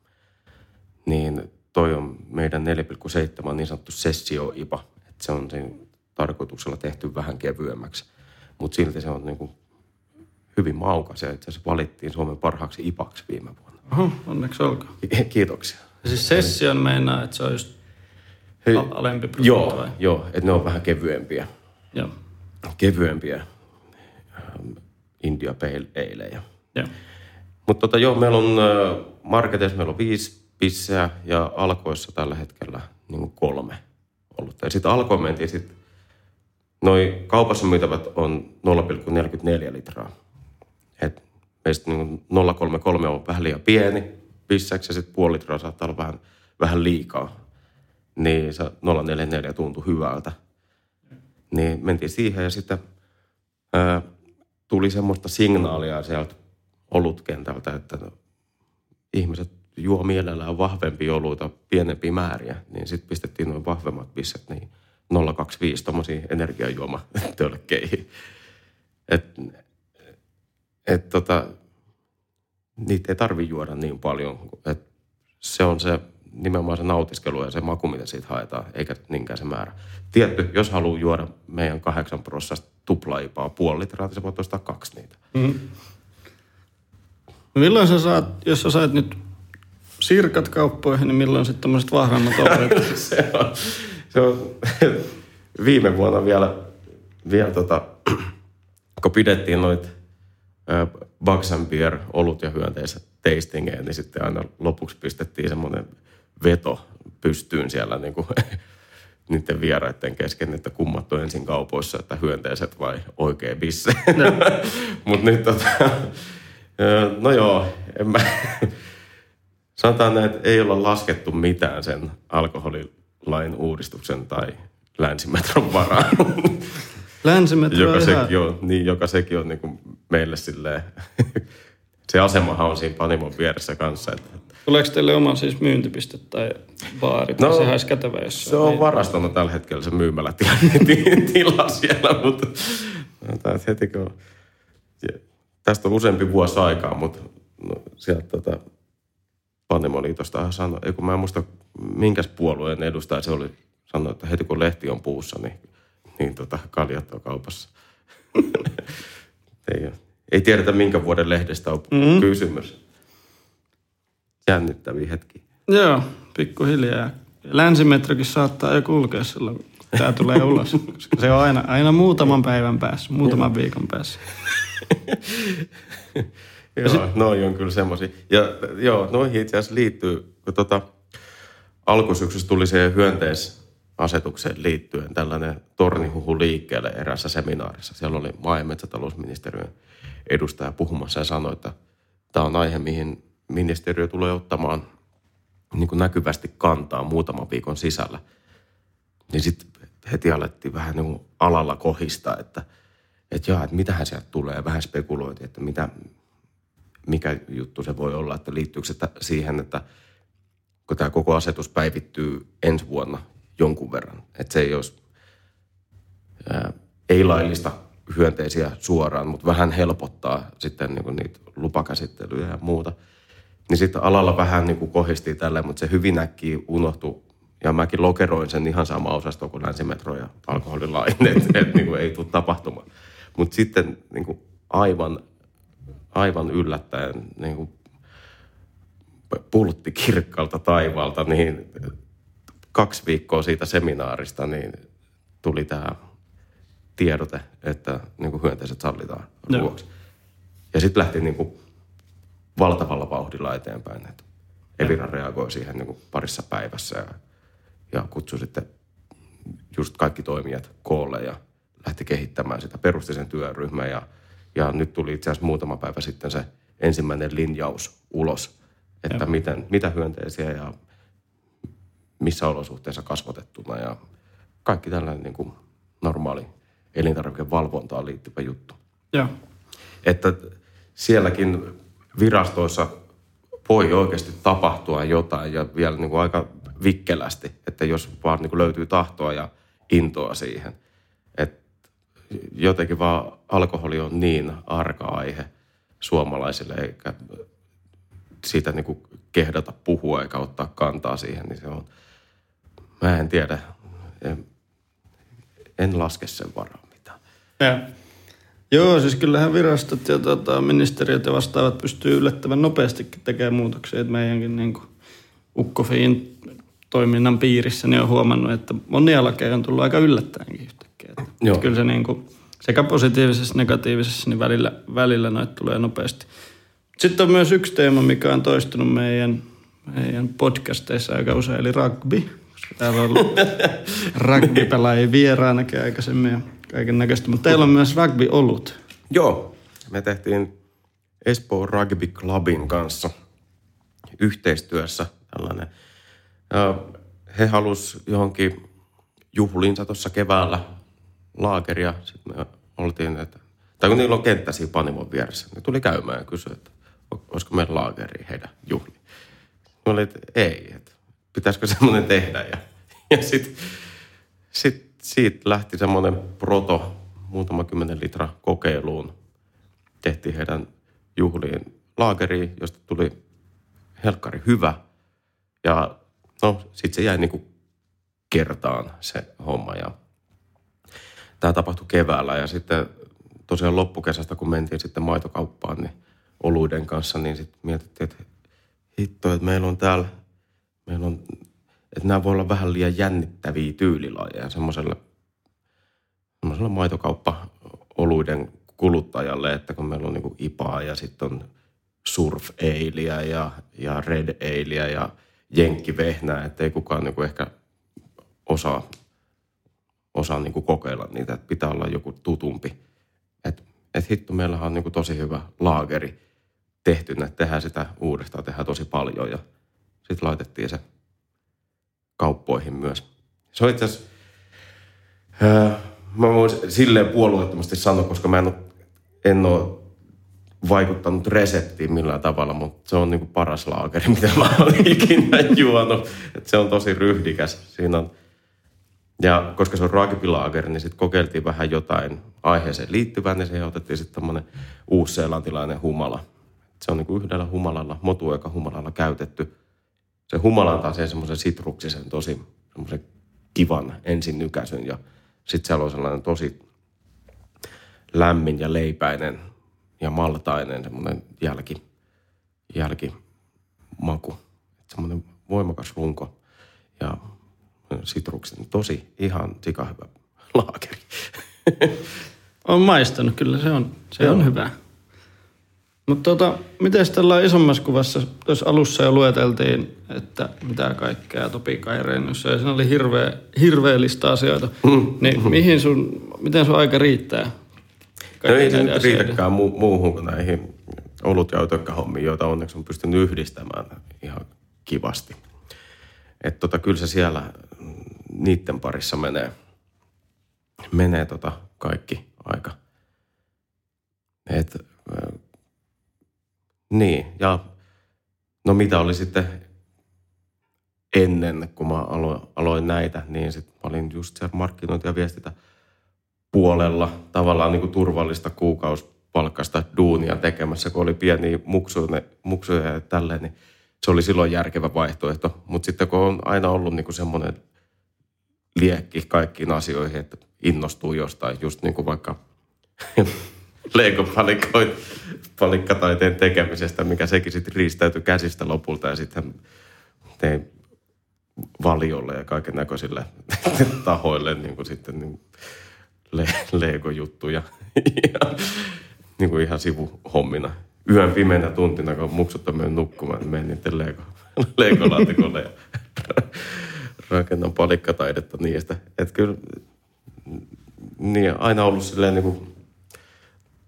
Niin toi on meidän 4,7 niin sanottu sessio-IPA. Et se on sen tarkoituksella tehty vähän kevyemmäksi. Mutta silti se on niin kuin hyvin maukas ja itse asiassa valittiin Suomen parhaaksi IPAksi viime vuonna. Oho, onneksi olkoon. Kiitoksia. Ja siis session meinaa, että se on just alempi prosentti Joo, vai? joo että ne on vähän kevyempiä. Joo. Kevyempiä ähm, India Pale Aleja. Joo. Mutta tota, joo, meillä on äh, marketeissa meillä on viisi pisseä ja alkoissa tällä hetkellä niin kuin kolme ollut. Ja sitten alkoon mentiin sitten, noi kaupassa myytävät on 0,44 litraa. Et meistä niin 0,33 on vähän liian pieni pissäksi ja sitten puoli litraa saattaa olla vähän, vähän liikaa. Niin se 0,44 tuntui hyvältä. Niin mentiin siihen ja sitten ää, tuli semmoista signaalia sieltä olutkentältä, että ihmiset juo mielellään vahvempia oluita, pienempiä määriä, niin sitten pistettiin noin vahvemmat pisset niin 025 tuommoisiin energiajuomatölkkeihin. [LAUGHS] Et, et tota, niitä ei tarvi juoda niin paljon. Et se on se nimenomaan se nautiskelu ja se maku, mitä siitä haetaan, eikä niinkään se määrä. Tietty, jos haluaa juoda meidän kahdeksan prosenttia tuplaipaa puoli litraa, niin se voi ostaa kaksi niitä. Mm. Milloin sä saat, jos sä saat nyt sirkat kauppoihin, niin milloin sitten tämmöiset vahvemmat olet? [LAUGHS] se, on, se on viime vuonna vielä, vielä tota, kun pidettiin noita Bugs and Beer olut ja hyönteiset tastingeja, niin sitten aina lopuksi pistettiin semmoinen veto pystyyn siellä niin kuin, [LAUGHS] niiden vieraiden kesken, että kummat on ensin kaupoissa, että hyönteiset vai oikea bisse. No. [LAUGHS] Mutta nyt tota, no joo, en mä, sanotaan näin, että ei olla laskettu mitään sen alkoholilain uudistuksen tai länsimetron varaan. [LAUGHS] Länsimetro joka, ihan... sekin on, niin, joka sekin on niin kuin meille silleen, [LAUGHS] se asemahan on siinä Panimon vieressä kanssa. Että, Tuleeko teille oma siis myyntipiste tai baari? No, sehän olisi kätevä, jos se on varastona tällä hetkellä se myymälätila [LAUGHS] tila siellä, mutta sanotaan, että heti kun, tästä on useampi vuosi aikaa, mutta no, sieltä tota, Panimoliitosta sanoi, kun mä en muista minkäs puolueen edustaja se oli, sanoi, että heti kun lehti on puussa, niin, niin tota, kaljat on kaupassa. [LAUGHS] ei, ei tiedetä minkä vuoden lehdestä on mm-hmm. kysymys. Jännittäviä hetkiä. Joo, pikkuhiljaa. Länsimetrokin saattaa jo kulkea silloin, kun tämä tulee [LAUGHS] ulos. Koska se on aina, aina muutaman päivän päässä, muutaman viikon päässä. [LAUGHS] Joo, sit... noi on kyllä semmoisia. Ja joo, noihin itse asiassa liittyy, kun tota, alkusyksyssä tuli siihen hyönteisasetukseen liittyen tällainen tornihuhu liikkeelle erässä seminaarissa. Siellä oli maa- ja metsätalousministeriön edustaja puhumassa ja sanoi, että tämä on aihe, mihin ministeriö tulee ottamaan niin kuin näkyvästi kantaa muutaman viikon sisällä, niin sitten heti alettiin vähän niin alalla kohista, että, että jaa, että mitähän sieltä tulee. Vähän spekuloitiin, että mitä, mikä juttu se voi olla, että liittyykö se siihen, että kun tämä koko asetus päivittyy ensi vuonna jonkun verran, että se ei olisi ää, ei-laillista hyönteisiä suoraan, mutta vähän helpottaa sitten niin kuin niitä lupakäsittelyjä ja muuta. Niin sitten alalla vähän niin kuin tällä, mutta se hyvin äkkiä unohtui. Ja mäkin lokeroin sen ihan sama osasto kuin länsimetro ja alkoholilain, [LAUGHS] että et, niin ei tule tapahtumaan. Mutta sitten niin kuin aivan, aivan yllättäen niin kuin pultti kirkkaalta taivaalta, niin kaksi viikkoa siitä seminaarista niin tuli tämä tiedote, että niin kuin hyönteiset sallitaan ruoksi. Ja sitten lähti niin kuin valtavalla vauhdilla eteenpäin. Että Evira reagoi siihen niin kuin parissa päivässä ja, ja kutsui sitten just kaikki toimijat koolle ja lähti kehittämään sitä. Perusti sen työryhmän ja, ja nyt tuli itse asiassa muutama päivä sitten se ensimmäinen linjaus ulos, että miten, mitä hyönteisiä ja missä olosuhteissa kasvatettuna ja kaikki tällainen niin kuin normaali elintarvikevalvontaan liittyvä juttu. Joo. Että sielläkin virastoissa voi oikeasti tapahtua jotain ja vielä niin kuin aika vikkelästi, että jos vaan niin kuin löytyy tahtoa ja intoa siihen. Jotenkin vaan alkoholi on niin arka aihe suomalaisille, eikä siitä niin kuin kehdata puhua eikä ottaa kantaa siihen, niin se on, mä en tiedä, en, en laske sen varaan mitään. Ja. Joo, siis kyllähän virastot ja tota, ministeriöt ja vastaavat pystyy yllättävän nopeastikin tekemään muutoksia. Että meidänkin niin kuin Ukkofiin toiminnan piirissä niin on huomannut, että monia lakeja on tullut aika yllättäenkin. Että Joo. Kyllä se niin kuin, sekä positiivisessa että negatiivisessa, niin välillä, välillä noita tulee nopeasti. Sitten on myös yksi teema, mikä on toistunut meidän, meidän podcasteissa aika usein, eli rugby. Täällä on ollut [LAUGHS] rugby-pelaajia vieraanakin aikaisemmin ja kaiken näköistä. Mutta teillä on myös rugby-olut. Joo, me tehtiin Espoo Rugby Clubin kanssa yhteistyössä tällainen. He halus johonkin juhliinsa tuossa keväällä laakeria. Sitten me oltiin, että, tai kun niillä on kenttä siinä Panimon vieressä, ne tuli käymään ja kysyi, että olisiko meillä laakeri heidän juhliin. Mä olin, että ei, että pitäisikö semmoinen tehdä. Ja, ja sitten sit siitä lähti semmoinen proto, muutama kymmenen litra kokeiluun. Tehtiin heidän juhliin laageriin, josta tuli helkkari hyvä. Ja no, sitten se jäi niinku kertaan se homma. Ja tämä tapahtui keväällä ja sitten tosiaan loppukesästä, kun mentiin sitten maitokauppaan, niin oluiden kanssa, niin sitten mietittiin, että hitto, että meillä on täällä, meillä on, että nämä voi olla vähän liian jännittäviä tyylilajeja semmoiselle, semmoiselle maitokauppa-oluiden kuluttajalle, että kun meillä on niin IPAa ja sitten on surf ja, ja red aleä ja jenkkivehnää, että ei kukaan niin ehkä osaa, osaa niin kokeilla niitä, että pitää olla joku tutumpi. Että et hitto, meillähän on niin tosi hyvä laageri tehtynä, että tehdään sitä uudestaan, tehdään tosi paljon ja sitten laitettiin se kauppoihin myös. Se on itse asiassa, ää, mä voin silleen puolueettomasti sanoa, koska mä en ole, en ole vaikuttanut reseptiin millään tavalla, mutta se on niin kuin paras laakeri, [LAUGHS] mitä mä olen ikinä juonut. Et se on tosi ryhdikäs. Siinä on, ja koska se on rugby-laageri, niin sitten kokeiltiin vähän jotain aiheeseen liittyvää, niin siihen otettiin sitten tämmöinen uusseelantilainen humala. Se on niin kuin yhdellä humalalla, motueka humalalla käytetty. Se humala antaa sen semmoisen sitruksisen, tosi semmoisen kivan ensin nykäsyn ja sitten siellä on sellainen tosi lämmin ja leipäinen ja maltainen semmoinen jälki, jälkimaku. Semmoinen voimakas runko ja sitruksen. Tosi ihan sika hyvä laakeri. [LAUGHS] Olen maistanut, kyllä se on, se on hyvä. Mutta tota, miten tällä isommassa kuvassa, tuossa alussa jo lueteltiin, että mitä kaikkea Topi Kaireenyssä, ja siinä oli hirveä, hirveä lista asioita. [LAUGHS] Mm. Niin mihin sun, miten sun aika riittää? No ei se nyt riitäkään mu- muuhun kuin näihin olut- ja ötökkähommia, joita onneksi on pystynyt yhdistämään ihan kivasti. Että tota, kyllä se siellä niiden parissa menee, menee tota kaikki aika. Et, äh, niin, ja no mitä oli sitten ennen, kun mä aloin, aloin näitä, niin sitten mä olin just siellä markkinointi- ja viestintä puolella tavallaan niin kuin turvallista kuukausipalkkasta duunia tekemässä, kun oli pieniä muksuja, muksuja ja tälleen, niin se oli silloin järkevä vaihtoehto. Mutta sitten kun on aina ollut niin kuin semmoinen liekki kaikkiin asioihin, että innostuu jostain, just niin kuin vaikka [LAUGHS] Lego-palikkataiteen tekemisestä, mikä sekin sitten riistäytyi käsistä lopulta ja sitten tein valiolle ja kaiken näköisille [LAUGHS] tahoille niin kuin sitten niin le- Lego-juttuja [LAUGHS] ja niin kuin ihan sivuhommina. Yön pimeänä tuntina, kun muksut on mennyt nukkumaan, niin menen niiden ja rakennan palikkataidetta niistä. Että kyllä niin, aina ollut silleen niin kuin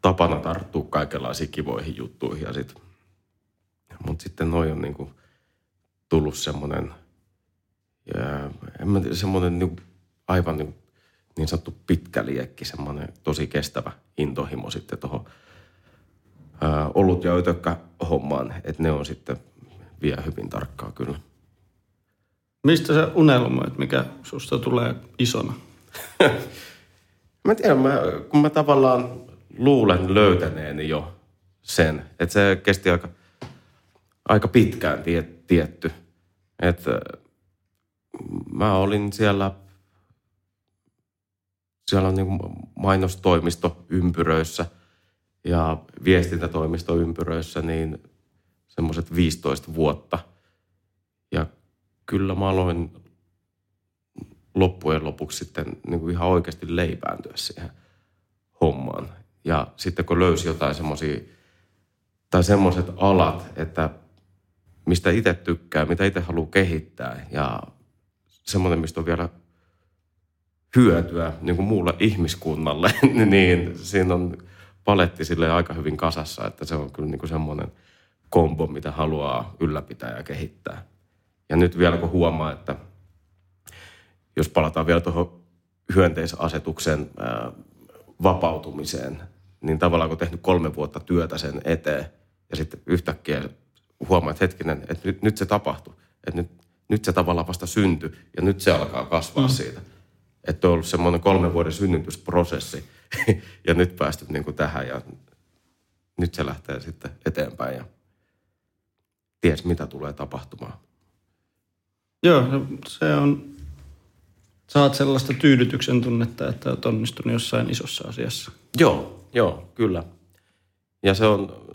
tapana tarttua kaikenlaisiin kivoihin juttuihin. Sit, mutta sitten noin on niin kuin tullut semmoinen, semmoinen niin aivan niin, niin sanottu pitkä liekki, semmoinen tosi kestävä intohimo sitten tuohon olut- ja ötökkä hommaan, että ne on sitten vielä hyvin tarkkaa kyllä. Mistä sä unelmoit, mikä susta tulee isona? [LAUGHS] mä tiedän, mä, kun mä tavallaan luulen löytäneeni jo sen, että se kesti aika, aika pitkään tie, tietty. Että mä olin siellä, siellä on niin mainostoimisto ympyröissä ja viestintätoimisto ympyröissä, niin semmoiset 15 vuotta. Ja kyllä mä aloin loppujen lopuksi sitten niin kuin ihan oikeasti leipääntyä siihen hommaan. Ja sitten kun löysi jotain semmoisia, tai semmoiset alat, että mistä itse tykkää, mitä itse haluaa kehittää ja semmoinen, mistä on vielä hyötyä niin kuin muulle ihmiskunnalle, [LAUGHS] niin siinä on paletti sille aika hyvin kasassa, että se on kyllä niin kuin semmoinen kombo, mitä haluaa ylläpitää ja kehittää. Ja nyt vielä kun huomaa, että jos palataan vielä tuohon hyönteisasetuksen vapautumiseen, niin tavallaan kun tehnyt kolme vuotta työtä sen eteen ja sitten yhtäkkiä huomaa, että hetkinen, että nyt, nyt se tapahtui. Että nyt, nyt se tavallaan vasta syntyi ja nyt se alkaa kasvaa mm. siitä. Että on ollut semmoinen kolmen vuoden synnytysprosessi [LAUGHS] ja nyt päästy niin kuin tähän ja nyt se lähtee sitten eteenpäin ja ties mitä tulee tapahtumaan. Joo, se on, saat sellaista tyydytyksen tunnetta, että olet onnistunut jossain isossa asiassa. Joo, joo, kyllä. Ja se on,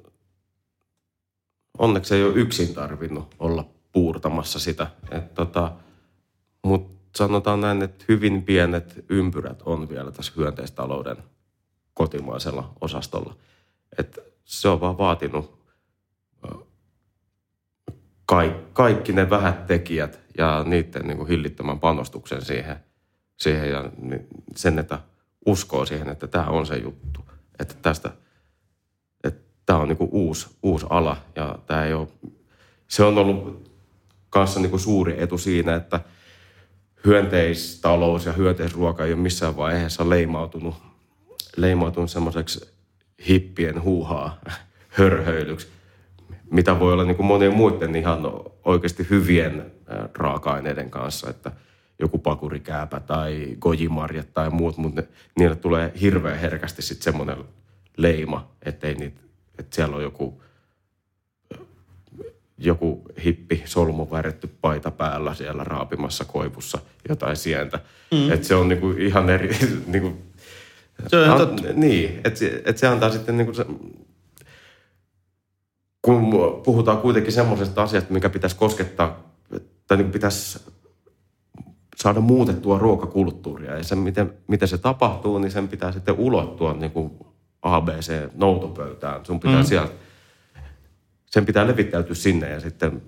onneksi ei ole yksin tarvinnut olla puurtamassa sitä. tota, Mutta sanotaan näin, että hyvin pienet ympyrät on vielä tässä hyönteistalouden kotimaisella osastolla. Et se on vaan vaatinut kaikki ne vähät tekijät ja niiden niin kuin hillittömän panostuksen siihen, siihen ja sen, että uskoo siihen, että tämä on se juttu. Että tästä, että tämä on niin kuin uusi, uusi ala ja tämä ei ole, se on ollut kanssa niin kuin suuri etu siinä, että hyönteistalous ja hyönteisruoka ei ole missään vaiheessa leimautunut, leimautunut semmoiseksi hippien huuhaa [LAUGHS] hörhöilyksi, mitä voi olla niin kuin monien muiden ihan oikeasti hyvien raaka-aineiden kanssa, että joku pakurikääpä tai gojimarjat tai muut, mutta ne, niille tulee hirveän herkästi sitten semmoinen leima, ettei niitä, että siellä on joku, joku hippi solmu värjetty paita päällä siellä raapimassa koivussa jotain sientä. Mm. Että se on niinku ihan eri, [LAUGHS] niinku, se on ihan totta. Niin, että et se antaa sitten niinku se, kun puhutaan kuitenkin semmoisesta asiasta, mikä pitäisi koskettaa, tai niin pitäisi saada muutettua ruokakulttuuria. Ja se, miten, miten se tapahtuu, niin sen pitää sitten ulottua niin kuin ABC-noutopöytään. Sun pitää mm. sieltä, sen pitää levittäytyä sinne ja sitten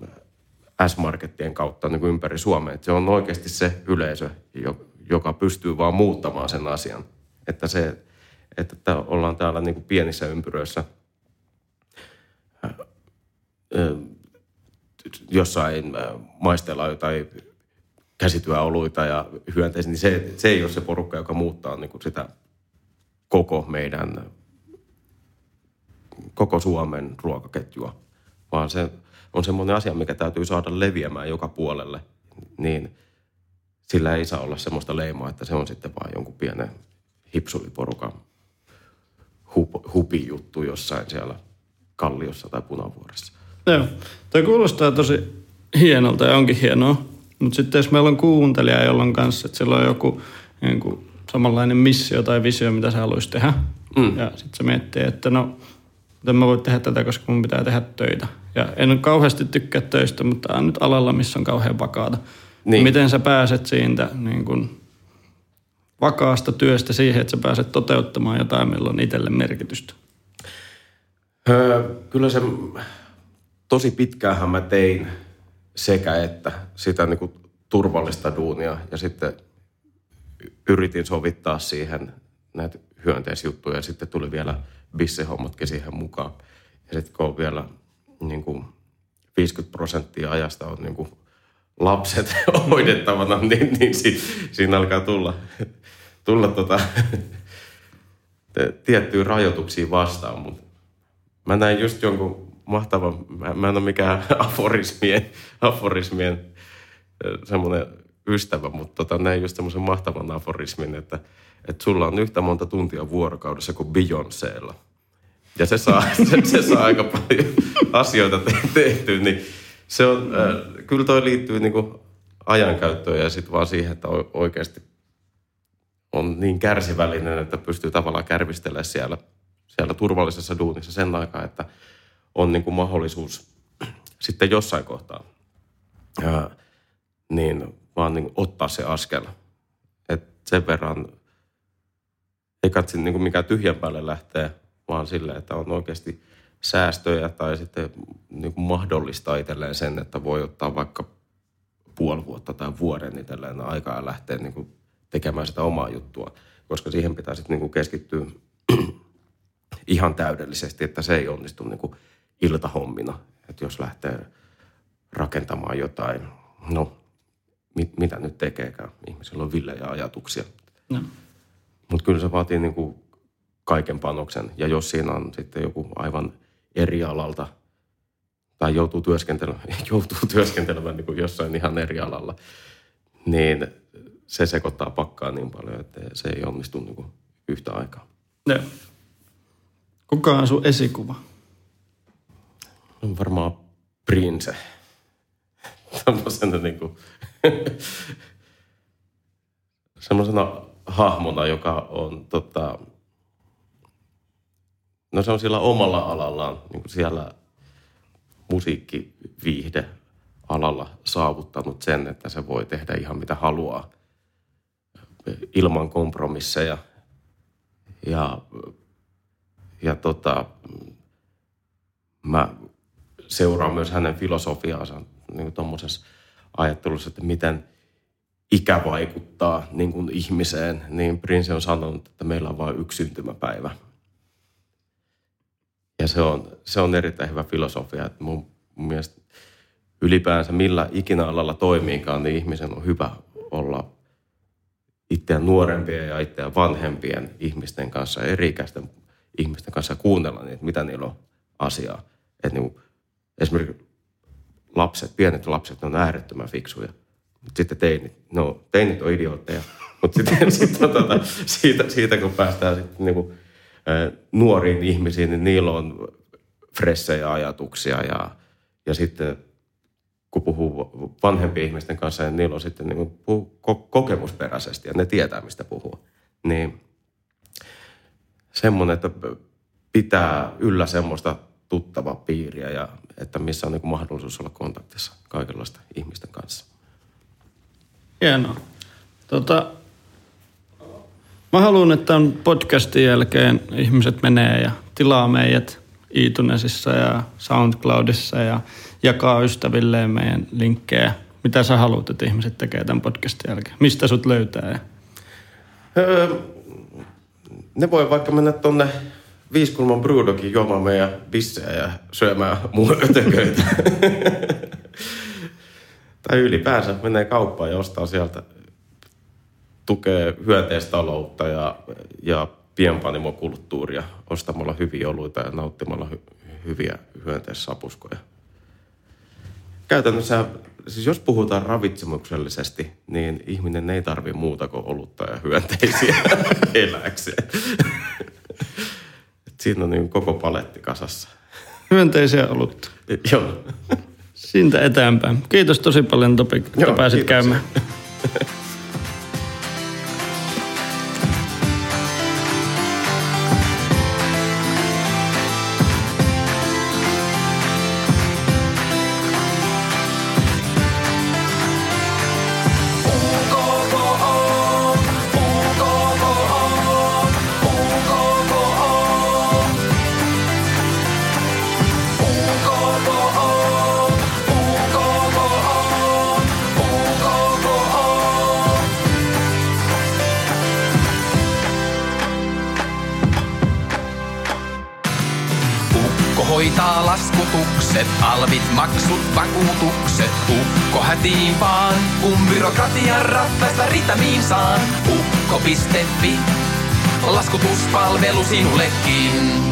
S-markettien kautta niin kuin ympäri Suomea. Että se on oikeasti se yleisö, joka pystyy vaan muuttamaan sen asian. Että se, että ollaan täällä niin kuin pienissä ympyröissä – jossain maistella jotain käsityöoluita ja hyönteisiä, niin se, se ei ole se porukka, joka muuttaa niin kuin sitä koko meidän, koko Suomen ruokaketjua, vaan se on semmoinen asia, mikä täytyy saada leviämään joka puolelle, niin sillä ei saa olla semmoista leimaa, että se on sitten vaan jonkun pienen hipsuliporukan hup, hupijuttu jossain siellä Kalliossa tai Punavuoressa. Joo. Toi kuulostaa tosi hienolta ja onkin hienoa. Mutta sitten jos meillä on kuuntelija, jolla on kanssa, että sillä on joku niin kuin, samanlainen missio tai visio, mitä se haluaisi tehdä. Mm. Ja sitten se miettii, että no, miten mä voin tehdä tätä, koska mun pitää tehdä töitä. Ja en kauheasti tykkää töistä, mutta on nyt alalla, missä on kauhean vakaata. Niin. Miten sä pääset siitä niin kuin, vakaasta työstä siihen, että sä pääset toteuttamaan jotain, millä on itselle merkitystä? Öö, kyllä se tosi pitkäänhän mä tein sekä että sitä niin kuin turvallista duunia ja sitten yritin sovittaa siihen näitä hyönteisjuttuja ja sitten tuli vielä bissehommatkin siihen mukaan. Ja sitten kun on vielä niin kuin 50 prosenttia ajasta on niin kuin lapset [LAUGHS] hoidettavana, niin, niin si, siinä alkaa tulla, tulla tota, [LAUGHS] tiettyjä rajoituksia vastaan. Mutta mä näin just jonkun mahtava, mä, mä en ole mikään [LAUGHS] aforismien, aforismien semmoinen ystävä, mutta tota, näin just semmoisen mahtavan aforismin, että, että sulla on yhtä monta tuntia vuorokaudessa kuin Beyoncélla. Ja se saa, [LAUGHS] se, se saa aika paljon asioita te- tehtyä, niin se on, äh, kyllä toi liittyy niin kuin ajankäyttöön ja sitten vaan siihen, että oikeasti on niin kärsivällinen, että pystyy tavallaan kärvistelemään siellä, siellä turvallisessa duunissa sen aikaa, että on niin kuin mahdollisuus [CLEARS THROAT] sitten jossain kohtaa ja, niin vaan niin ottaa se askel. Et sen verran ei katsi niin kuin mikään tyhjän päälle lähtee, vaan sille, että on oikeasti säästöjä tai sitten niin kuin mahdollistaa itselleen sen, että voi ottaa vaikka puoli vuotta tai vuoden itselleen aikaa ja lähteä niin kuin tekemään sitä omaa juttua, koska siihen pitää sitten niin kuin keskittyä [CLEARS THROAT] ihan täydellisesti, että se ei onnistu niin kuin iltahommina. Että jos lähtee rakentamaan jotain, no mit, mitä nyt tekeekään. Ihmisillä on villejä ajatuksia. No. Mutta kyllä se vaatii niin kuin kaiken panoksen. Ja jos siinä on sitten joku aivan eri alalta tai joutuu työskentelemään, [LAUGHS] joutuu työskentelemään niin kuin jossain ihan eri alalla, niin se sekoittaa pakkaa niin paljon, että se ei onnistu niin kuin yhtä aikaa. No. Kuka on sun esikuva? On varmaan Prince. Tämmöisenä niin kuin semmoisena hahmona, joka on tota, no se on siellä omalla alallaan, niin kuin siellä musiikkiviihde alalla saavuttanut sen, että se voi tehdä ihan mitä haluaa ilman kompromisseja. Ja, ja tota, mä seuraan myös hänen filosofiaansa niin tuommoisessa ajattelussa, että miten ikä vaikuttaa niin kuin ihmiseen, niin Prince on sanonut, että meillä on vain yksi syntymäpäivä. Ja se on, se on erittäin hyvä filosofia, että mun, mun mielestä ylipäänsä millä ikinä alalla toimiikaan, niin ihmisen on hyvä olla itseään nuorempien ja itseään vanhempien ihmisten kanssa, eri-ikäisten ihmisten kanssa kuunnella niitä, mitä niillä on asiaa. Että niin, esimerkiksi lapset, pienet lapset, on äärettömän fiksuja. Mutta sitten teinit, no teinit on idiootteja. [LAUGHS] Mutta sitten sit tota, siitä, siitä, kun päästään sitten niinku, nuoriin ihmisiin, niin niillä on fressejä ajatuksia ja, ja sitten kun puhuu vanhempien ihmisten kanssa, niin niillä on sitten niin puhuu kokemusperäisesti ja ne tietää, mistä puhuu. Niin semmoinen, että pitää yllä semmoista tuttavaa piiriä ja että missä on niin kuin mahdollisuus olla kontaktissa kaikenlaista ihmisten kanssa. Hienoa. Tota, mä haluan, että on podcastin jälkeen ihmiset menee ja tilaa meidät iTunesissa ja SoundCloudissa ja jakaa ystävilleen meidän linkkejä. Mitä sä haluat, että ihmiset tekee tämän podcastin jälkeen? Mistä sut löytää? Öö, ne voi vaikka mennä tuonne viiskulman Brewdogin juomaan meidän bissejä ja syömään mun ötököitä. [LAUGHS] tai ylipäänsä menee kauppaan ja ostaa sieltä, tukee hyönteistaloutta ja, ja pienpanimokulttuuria ostamalla hyviä oluita ja nauttimalla hy- hyviä hyönteissapuskoja. Käytännössä, siis jos puhutaan ravitsemuksellisesti, niin ihminen ei tarvi muuta kuin olutta ja hyönteisiä [LAUGHS] eläkseen. Siinä on niin koko paletti kasassa. Hyönteisiä olutta. [LAUGHS] Joo. Siitä eteenpäin. Kiitos tosi paljon Topi, että Joo, pääsit kiitoksia. käymään. [LAUGHS] Ukko hätiin vaan, kun byrokratian rattaista ritamiin saan. Ukko.fi, laskutuspalvelu sinullekin.